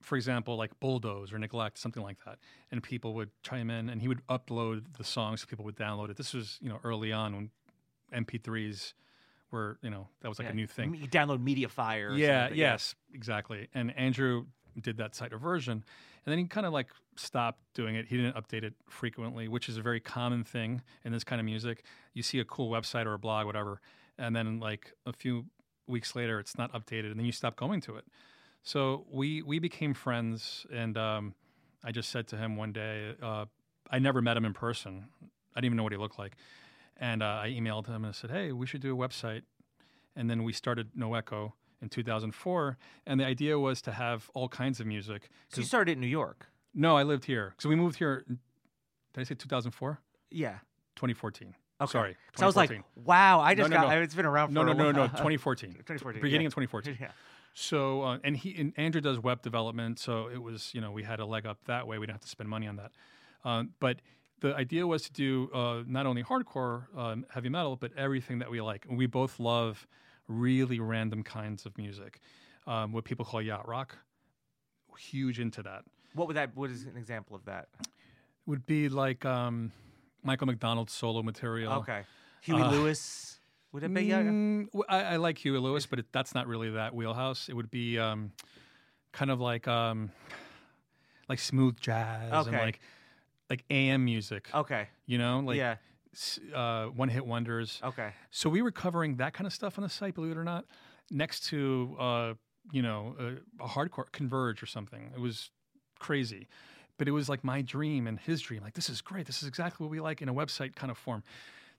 for example, like Bulldoze or Neglect, something like that, and people would chime in, and he would upload the songs, so people would download it. This was you know early on when MP3s were you know that was like yeah, a new thing. You download MediaFire. Yeah, something, yes, exactly. And Andrew did that site Aversion, and then he kind of like stopped doing it. He didn't update it frequently, which is a very common thing in this kind of music. You see a cool website or a blog, whatever, and then like a few weeks later, it's not updated, and then you stop going to it. So we we became friends, and um, I just said to him one day, uh, I never met him in person. I didn't even know what he looked like. And uh, I emailed him and I said, "Hey, we should do a website." And then we started No Echo in 2004, and the idea was to have all kinds of music. So you started in New York. no, I lived here, so we moved here. in- Did I say 2004? Yeah. 2014. Okay. Sorry, So I was like, wow, I just no, got. no. It's been around for no, no, no, no, while. 2014. 2014, Beginning yeah. of 2014. yeah. So, uh, and he and Andrew does web development, so it was you know we had a leg up that way. We didn't have to spend money on that. Um, but the idea was to do uh, not only hardcore um, heavy metal, but everything that we like. And we both love really random kinds of music, um, what people call yacht rock. Huge into that. What would that? What is an example of that? Would be like um, Michael McDonald's solo material. Okay. Huey Uh, Lewis. Would it be? Mm, I, I like Huey Lewis, but it, that's not really that wheelhouse. It would be um, kind of like um, like smooth jazz and like like AM music. Okay. You know, like yeah. uh, one hit wonders. Okay. So we were covering that kind of stuff on the site, believe it or not, next to uh, you know a, a hardcore Converge or something. It was crazy, but it was like my dream and his dream. Like this is great. This is exactly what we like in a website kind of form.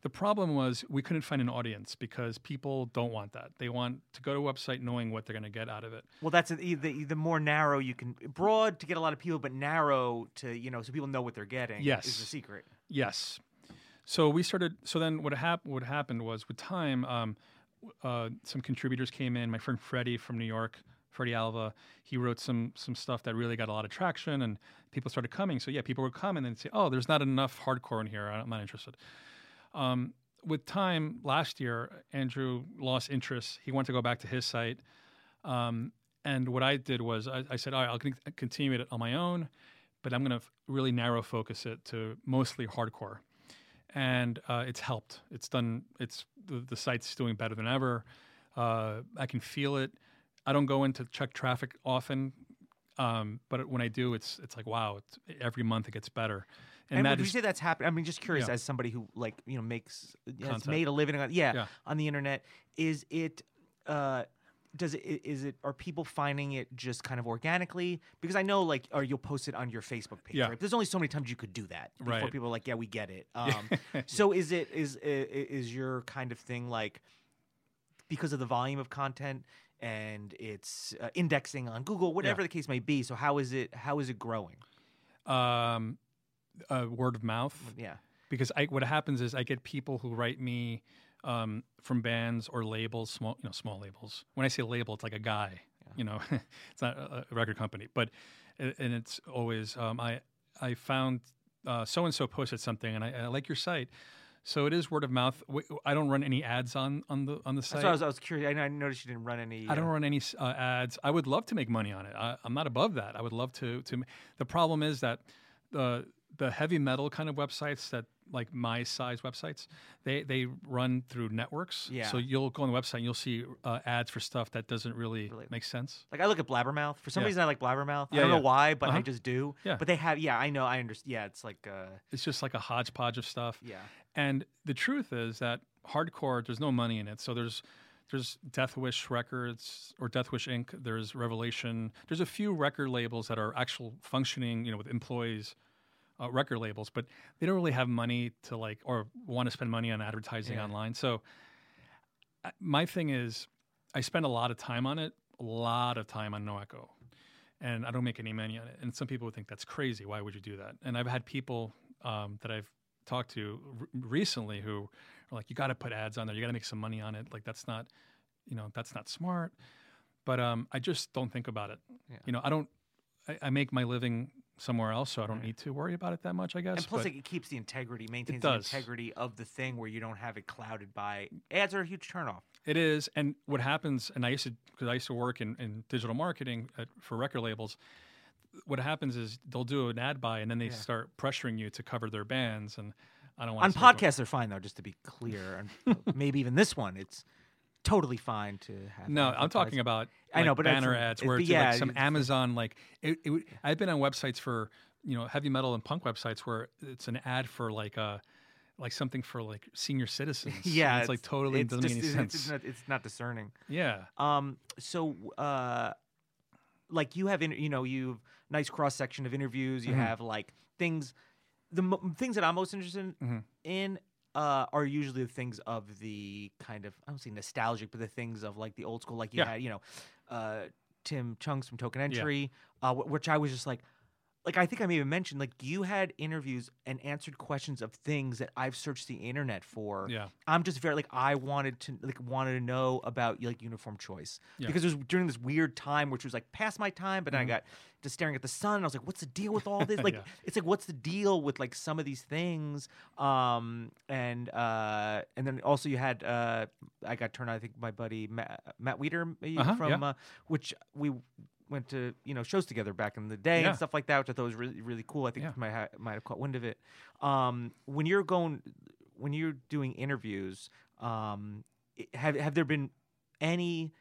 The problem was we couldn't find an audience because people don't want that. They want to go to a website knowing what they're going to get out of it. Well, that's a, e, the the more narrow you can broad to get a lot of people, but narrow to you know so people know what they're getting. Yes. is the secret. Yes. So we started. So then, what happened? What happened was, with time, um, uh, some contributors came in. My friend Freddy from New York, Freddy Alva, he wrote some some stuff that really got a lot of traction, and people started coming. So yeah, people would come and then say, "Oh, there's not enough hardcore in here. I'm not interested." Um, with time, last year, Andrew lost interest. He wanted to go back to his site. Um, and what I did was I, I said, all right, I'll con- continue it on my own, but I'm going to f- really narrow focus it to mostly hardcore. And uh, it's helped. It's done. It's the, the site's doing better than ever. Uh, I can feel it. I don't go in to check traffic often, um, but when I do, it's it's like wow. It's, every month it gets better. And, And, would that you say that's happened? I mean, just curious, Yeah. as somebody who like you know makes has made a living on yeah, Yeah. on the internet, is it? uh does it is it are people finding it just kind of organically because i know like or you'll post it on your facebook page Yeah. right there's only so many times you could do that before Right. people are like yeah we get it um so is it is is your kind of thing like because of the volume of content and it's uh, indexing on google whatever the case may be so how is it how is it growing um, uh, word of mouth. yeah because I, what happens is I get people who write me um, from bands or labels, small you know small labels. When I say label, it's like a guy, you know, it's not a, a record company, but and it's always um, I I found so and so posted something and I, I like your site. So it is word of mouth. I don't run any ads on on the on the site. that's why I was, I was curious I, noticed you didn't run any I don't uh, run any uh, ads. I would love to make money on it. I, I'm not above that. I would love to. To the problem is that the the heavy metal kind of websites that like my size websites, they they run through networks. Yeah. So you'll go on the website and you'll see uh, ads for stuff that doesn't really, Really- make sense. Like I look at Blabbermouth. For some Yeah. reason, I like Blabbermouth. yeah, I don't know why, but I Uh-huh. just do. Yeah. But they have, yeah, I know, I understand. Yeah, it's like, uh, It's just like a hodgepodge of stuff. yeah, And the truth is that hardcore, there's no money in it. So there's there's Death Wish Records or Deathwish Inc. There's Revelation. There's a few record labels that are actual functioning, you know, with employees, uh, record labels, but they don't really have money to like or want to spend money on advertising Yeah. online. So I- my thing is, I spend a lot of time on it, a lot of time on No Echo, and I don't make any money on it. And some people would think that's crazy. Why would you do that? And I've had people um, that I've talked to r- recently who are like, "You got to put ads on there. You got to make some money on it. Like that's not, you know, that's not smart." But um, I just don't think about it. Yeah. You know, I don't. I, I make my living somewhere else, so I don't need to worry about it that much. I guess. and plus, but- like, it keeps the integrity, maintains the does. integrity of the thing where you don't have it clouded by ads. Are a huge turnoff. It is, and what happens, and I used to because I used to work in, in digital marketing at, for record labels. What happens is they'll do an ad buy, and then they start pressuring you to cover their bands, and I don't want On podcasts, they're fine though. Just to be clear, and maybe even this one, it's totally fine to have. No, I'm talking about I know, but it's- banner ads where it's yeah, like some it's- Amazon like it, it, I've been on websites for you know heavy metal and punk websites where it's an ad for like uh like something for like senior citizens. Yeah, it's, like totally it's doesn't just, make any sense. It's not, it's not discerning. yeah, Um. So, uh, like you have, in, you know, you've nice cross section of interviews. You Mhm. have like things. The mo- things that I'm most interested in, Mhm. in uh, are usually the things of the kind of I don't say nostalgic, but the things of like the old school. Like you Yeah. had, you know, uh, Tim Chunks from Token Entry, uh, which I was just like. Like I think I may have mentioned, like you had interviews and answered questions of things that I've searched the internet for. yeah, I'm just very like I wanted to like wanted to know about like uniform choice Yeah. because it was during this weird time which was like past my time, but then I got to staring at the sun and I was like, what's the deal with all this? Like Mm-hmm. Yeah. it's like what's the deal with like some of these things? Um and uh and then also you had uh I got turned on I think my buddy Matt, Matt Weeder uh, Uh-huh, from yeah. uh, which we went to you know shows together back in the day Yeah. and stuff like that, which I thought was really really cool. I think Yeah. might ha- might have caught wind of it. Um, when you're going, when you're doing interviews, um, have have there been any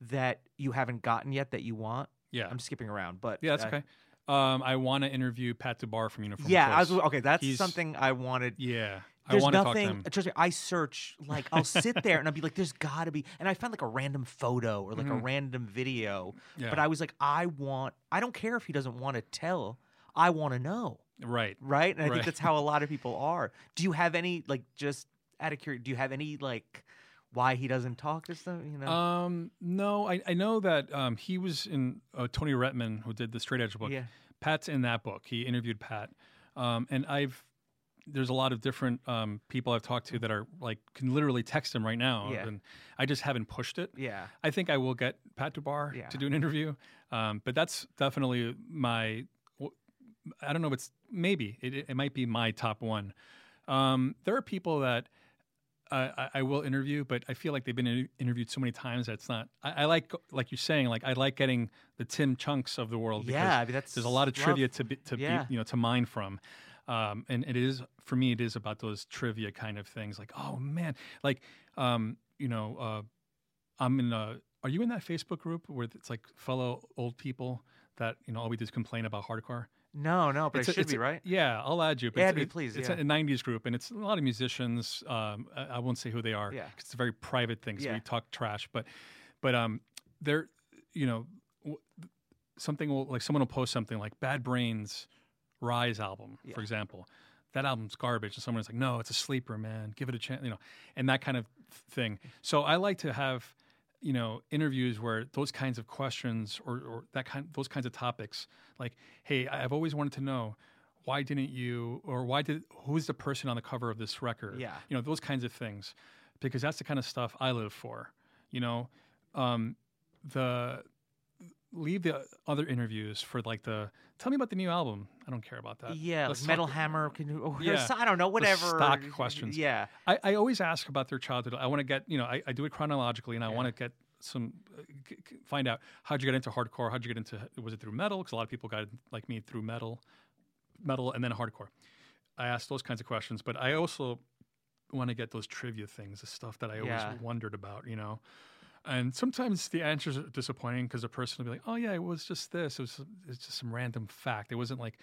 that you haven't gotten yet that you want? Yeah. I'm skipping around, but yeah, that's uh, okay. Um, I want to interview Pat Dubar from Uniform. Yeah, I was okay. That's He's- something I wanted. Yeah, I There's want to talk to nothing. him. Trust me, I search like I'll sit there and I'll be like, "There's got to be," and I find like a random photo or like a random video. Mm-hmm. Yeah. But I was like, I want. I don't care if he doesn't want to tell. I want to know, Right. right? And I Right. think that's how a lot of people are. Do you have any like just out of curiosity? Do you have any like why he doesn't talk to something? You know? Um, no, I, I know that um, he was in uh, Tony Rettman, who did the Straight Edge book. Yeah. Pat's in that book. He interviewed Pat, um, and I've there's a lot of different um, people I've talked to that are like can literally text him right now, Yeah. and I just haven't pushed it. yeah. I think I will get Pat Dubar Yeah. to do an interview, um, but that's definitely my. I don't know if it's maybe it, it might be my top one. Um, there are people that I, I- I will interview, but I feel like they've been inter- interviewed so many times that it's not. I, I like, like you're saying, like I like getting the Tim Chunks of the world. because Yeah, I mean, that's there's a lot of love- trivia to be, to Yeah. be, you know to mine from, um, and it is for me. It is about those trivia kind of things. Like, oh man, like um, you know, uh, I'm in. A, are you in that Facebook group where it's like fellow old people that you know all we do is complain about hardcore? No, no, but It's it a- should be a- right. Yeah, I'll add you. But Add it's, me, it- please, It's yeah. a '90s group, and it's a lot of musicians. Um, I, I won't say who they are. Yeah. it's a very private thing. So Yeah. we talk trash, but but um, they're you know w- something will like someone will post something like Bad Brains Rise album, for example. That album's garbage, and someone's like, "No, it's a sleeper, man. Give it a chance," you know, and that kind of thing. So I like to have, you know, interviews where those kinds of questions or, or that kind, those kinds of topics, like, "Hey, I've always wanted to know." Why didn't you, or why did, who's the person on the cover of this record? Yeah. You know, those kinds of things, because that's the kind of stuff I live for. You know, um, the leave the other interviews for like the tell me about the new album. I don't care about that. Yeah, Let's talk- Metal Hammer. Can you, or Yeah, I don't know, whatever. stock questions. Yeah, I, I always ask about their childhood. I want to get you know I, I do it chronologically, and I want to get some uh, g- find out how'd you get into hardcore? How'd you get into was it through metal? Because a lot of people got like me through metal, metal, and then hardcore. I ask those kinds of questions, but I also want to get those trivia things, the stuff that I always Yeah. wondered about, you know. And sometimes the answers are disappointing because the person will be like, "Oh yeah, it was just this. It was it's just some random fact. It wasn't like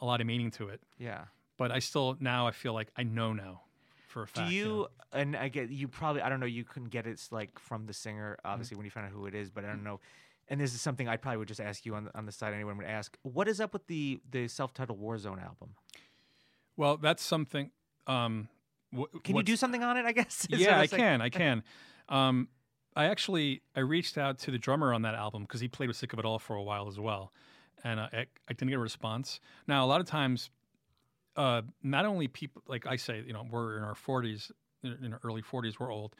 a lot of meaning to it." yeah. But I still now I feel like I know now for a fact. Do fact. you, know. and I get you probably I don't know you couldn't get it like from the singer Mm-hmm. obviously when you find out who it is but I don't know and this is something I probably would just ask you on the, on the side going to ask what is up with the the self-titled Warzone album Well, that's something. Um, wh- can you do something on it I guess Yeah, I can. I can. Um, I actually I reached out to the drummer on that album because he played with Sick of It All for a while as well, and I, I didn't get a response. Now, a lot of times, uh, not only people like I say, you know, we're in our forties, in our early forties, we're old,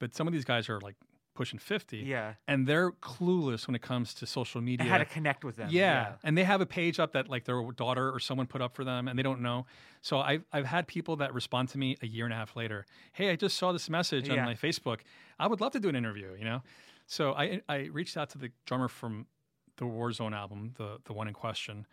but some of these guys are like pushing fifty, yeah and they're clueless when it comes to social media. how to connect with them Yeah. and they have a page up that like their daughter or someone put up for them, and they don't know. So I've I've had people that respond to me a year and a half later. Hey, I just saw this message on my Facebook. I would love to do an interview. You know, so I I reached out to the drummer from the Warzone album, the the one in question,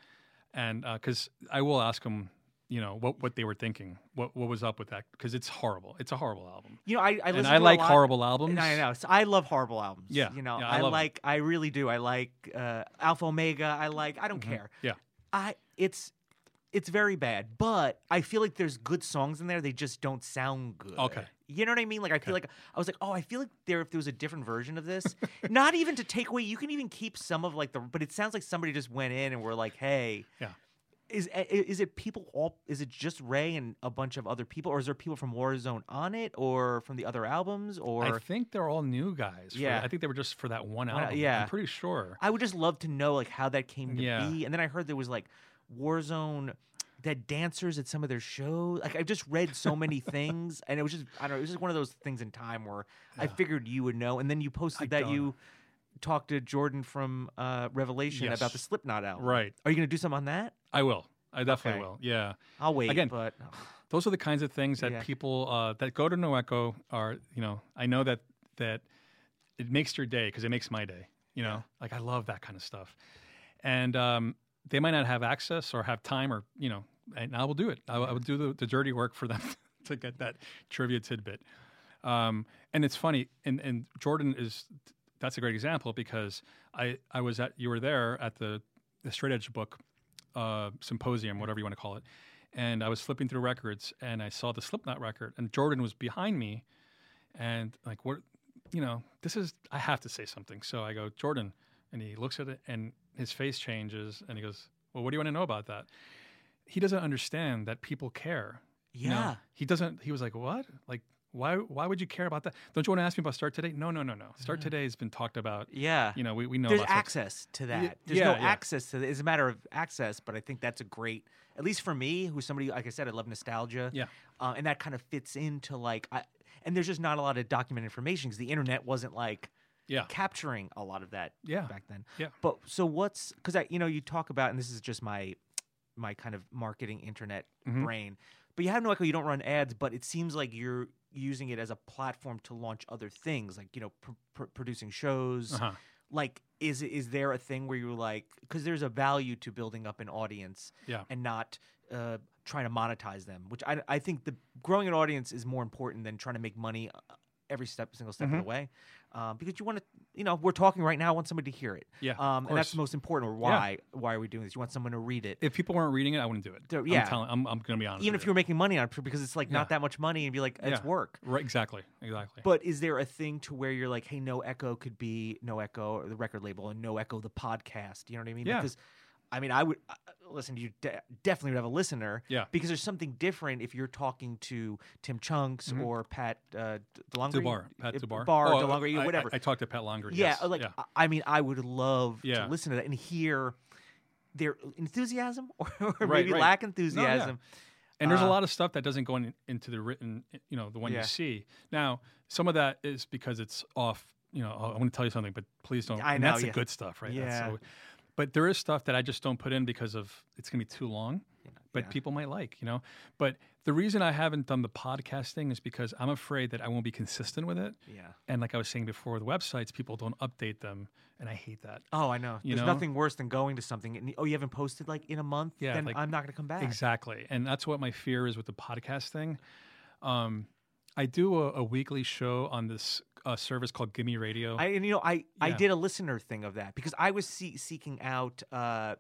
and uh, because I will ask him. You know what? What they were thinking? What what was up with that? Because it's horrible. It's a horrible album. you know I I, and listen I to a like lot- horrible albums. I know. So I love horrible albums. Yeah, You know, yeah, I I, like, I really do. I like uh, Alpha Omega. I like, I don't care. Mm-hmm. Yeah. I, it's, it's very bad, but I feel like there's good songs in there. They just don't sound good. Okay. You know what I mean? Like, I feel like, I was like, oh, I feel like there, if there was a different version of this, not even to take away, you can even keep some of like the, but it sounds like somebody just went in and were like, hey, Yeah. Is eh, is it people all? Is it just Ray and a bunch of other people, or is there people from Warzone on it, or from the other albums, or I think they're all new guys. for- Yeah. I think they were just for that one album. yeah. I'm pretty sure. I would just love to know like how that came to Yeah. be. And then I heard there was like Warzone that dancers at some of their shows. Like I've just read so many things, and it was just I don't know. It was just one of those things in time where I figured you would know. And then you posted that don't. you talked to Jordan from uh, Revelation Yes. about the Slipknot album. Right. Are you gonna do something on that? I will. I definitely Okay. will. Yeah. I'll wait. Again, but Those are the kinds of things that Yeah. people uh, that go to No Echo are, you know, I know that that it makes your day because it makes my day. You know, like I love that kind of stuff. And um, they might not have access or have time or, you know, and I will do it. I, will- I will do the, the dirty work for them to get that trivia tidbit. Um, and it's funny, and and Jordan is that's a great example because I I was at you were there at the the Straight Edge book uh, symposium, whatever you want to call it, and I was flipping through records and I saw the Slipknot record, and Jordan was behind me, and like what, you know, this is I have to say something. So I go Jordan, and he looks at it and his face changes, and he goes, "Well, what do you want to know about that?" He doesn't understand that people care. you know? Yeah. he doesn't. He was like, "What? Like." Why, why would you care about that? Don't you want to ask me about Start Today? No, no, no, no. Start Today has been talked about. Yeah. You know, we, we know There's access to that. There's yeah, no yeah. access to it. It's a matter of access, but I think that's a great, at least for me, who's somebody, like I said, I love nostalgia. Yeah. Uh, and that kind of fits into like, I, and there's just not a lot of documented information because the internet wasn't like Yeah. capturing a lot of that Yeah. back then. Yeah. But so what's, because I, you know, you talk about, and this is just my, my kind of marketing internet Mhm. brain, but you have no echo, you don't run ads, but it seems like you're using it as a platform to launch other things, like, you know, pr- pr- producing shows Uh-huh. like is is there a thing where you're like because there's a value to building up an audience Yeah. and not uh, trying to monetize them which I, I think the growing an audience is more important than trying to make money uh, every step single step of Mm-hmm. the way uh, because you want to you know we're talking right now I want somebody to hear it Yeah, um, and that's the most important or why why are we doing this you want someone to read it If people weren't reading it, I wouldn't do it. There- I'm yeah. telling, I'm, I'm going to be honest. even if you're making money on it because it's like Yeah. not that much money and be like it's Yeah. work right, exactly, exactly. But is there a thing to where you're like, hey, no echo could be no echo or the record label and no echo the podcast? You know what I mean? Yeah. Because I mean, I would uh, listen. You de- definitely would have a listener. Yeah. Because there's something different if you're talking to Tim Chunks or Pat uh, D- Dubar, Pat uh, Dubar, Bar, Oh, I- whatever. I, I talked to Pat Longrie. yeah. yes, Like, yeah. I- mean, I would love Yeah. to listen to that and hear their enthusiasm or, or Right, maybe right. lack No, yeah. enthusiasm. And there's a Uh, lot of stuff that doesn't go in, into the written, you know, the one Yeah. you see. Now, some of that is because it's off. You know, I want to tell you something, but please don't. I and know, that's yeah. the good stuff, right? Yeah. But there is stuff that I just don't put in because of it's going to be too long. Yeah, But yeah. people might like, you know. But the reason I haven't done the podcast thing is because I'm afraid that I won't be consistent with it. Yeah. And like I was saying before, the websites people don't update them, and I hate that. Oh, I know. You There's know? nothing worse than going to something and oh, you haven't posted like in a month. Yeah, then like- I'm not going to come back. Exactly. And that's what my fear is with the podcast thing. Um, I do a, a weekly show on this uh, service called Gimme Radio. I and you know I I did a listener thing of that because I was see, seeking out. Uh,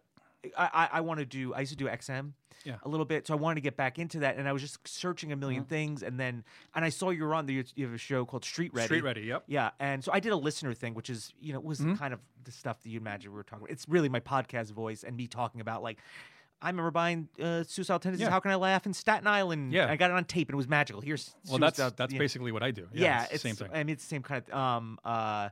I I, want to do. I used to do XM. Yeah. Mm-hmm. A little bit, so I wanted to get back into that, and I was just searching a 1000000 things, and then and I saw you were on there. You have a show called Street Ready. Street Ready, yep. Yeah, and so I did a listener thing, which is you know was Mm-hmm. kind of the stuff that you imagine we were talking about. It's really my podcast voice and me talking about like. I remember buying uh, Suicidal Tendencies. Yeah. How can I laugh in Staten Island? Yeah. I got it on tape and it was magical. Here's well, that's that's yeah. basically what I do. Yeah, it's the same thing. I mean, it's the same kind of. Um, uh,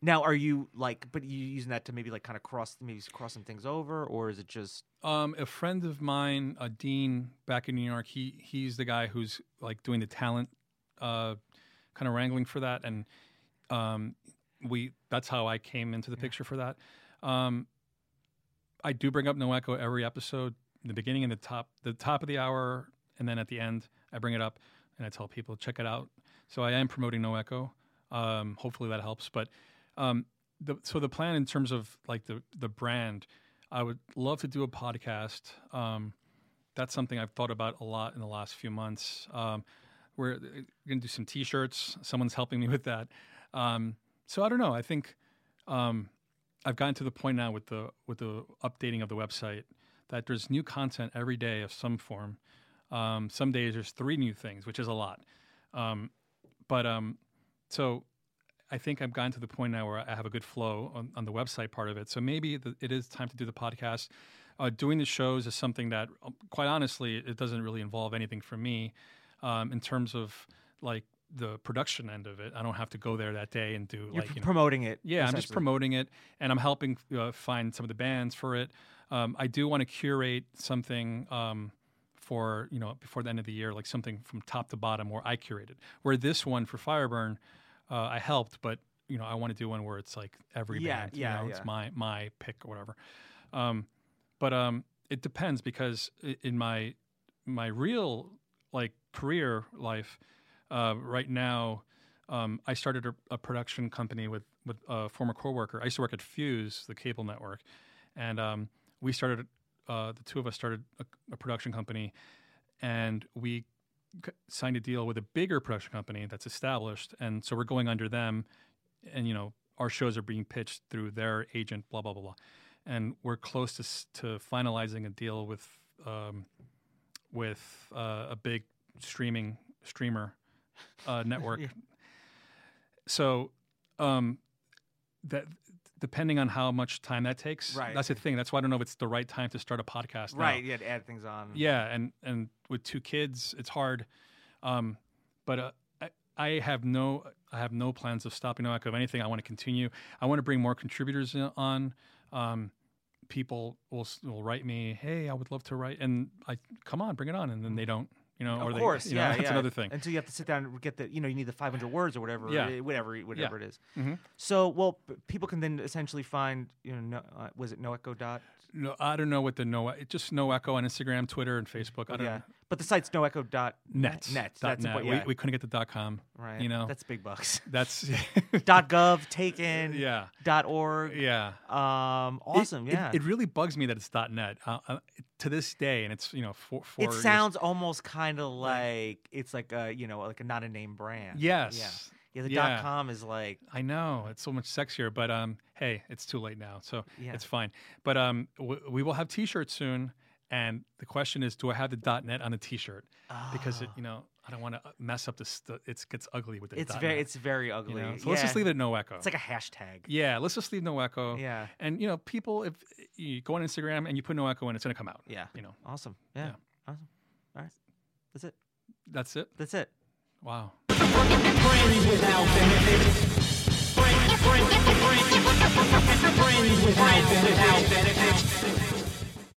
now, are you like, but you using that to maybe like kind of cross, maybe cross some things over, or is it just? Um, a friend of mine, a Dean, back in New York, he he's the guy who's like doing the talent, uh, kind of wrangling for that, and um, we that's how I came into the picture for that. Um, I do bring up No Echo every episode, in the beginning and the top, the top of the hour, and then at the end, I bring it up and I tell people check it out. So I am promoting No Echo. Um, hopefully that helps, but um, the, so the plan in terms of like the the brand, I would love to do a podcast. Um, that's something I've thought about a lot in the last few months. Um, we're going to do some T-shirts. Someone's helping me with that. Um, so I don't know. I think um, I've gotten to the point now with the with the updating of the website that there's new content every day of some form. Um, some days there's three new things, which is a lot. Um, but um, so I think I've gotten to the point now where I have a good flow on, on the website part of it. So maybe the, it is time to do the podcast. Uh, doing the shows is something that, um, quite honestly, it doesn't really involve anything for me um, in terms of like the production end of it. I don't have to go there that day and do You're like you know, promoting it. yeah, I'm just promoting it, and I'm helping uh, find some of the bands for it. Um, I do want to curate something um, for you know before the end of the year, like something from top to bottom where I curated. Where this one for Fireburn, uh, I helped, but you know I want to do one where it's like every Yeah, band. yeah, you know, yeah. it's my my pick or whatever. Um, but um, it depends because in my my real like career life uh, right now, um, I started a, a production company with with a former coworker. I used to work at Fuse, the cable network, and um, we started. Uh, the two of us started a, a production company, and we signed a deal with a bigger production company that's established, and so we're going under them, and you know our shows are being pitched through their agent, blah blah blah blah, and we're close to to finalizing a deal with um, with uh, a big streaming streamer uh, network. So um, that depending on how much time that takes, Right. that's the thing. That's why I don't know if it's the right time to start a podcast. now. Right. Yeah. To add things on. Yeah, and and with two kids, it's hard. Um, but uh, I, I have no I have no plans of stopping No Echo. If anything, I want to continue. I want to bring more contributors on. Um, people will will write me, hey, I would love to write, and I come on, bring it on, and then they don't. You know, or Of they, course, you know, yeah, that's yeah. another thing. Until you have to sit down and get the, you know, you need the 500 words or whatever, Yeah. whatever, whatever it is. Mhm. So, well, people can then essentially find, you know, no, uh, was it no echo dot? No, I don't know what the no, it just no echo on Instagram, Twitter, and Facebook. I don't Yeah, know. But the site's noecho dot Net, Net. That's net. yeah. we, we couldn't get the dot com. right. You know, that's big bucks. that's dot gov taken. yeah, Dot org. yeah. Um. Awesome. it, yeah. It, really bugs me that it's .net uh, uh, to this day, and it's you know four. four It years- sounds almost kind of like it's like a you know like a not a name brand. Yes. Yeah. Yeah. The Yeah. dot com is like I know it's so much sexier, but um, hey, it's too late now, so Yeah. it's fine. But um, w- we will have T-shirts soon, and the question is, do I have the .net on a T-shirt? Oh. Because it, you ah. know, I don't want to uh, mess up this. The, it gets ugly with the. It's very, net, it's very ugly. You know? So yeah. let's just leave it no echo. It's like a hashtag. Yeah, let's just leave no echo. Yeah. And you know, people, if you go on Instagram and you put no echo in, it's gonna come out. Yeah. You know. Awesome. Yeah. yeah. Awesome. All right. That's it. That's it. That's it. Wow.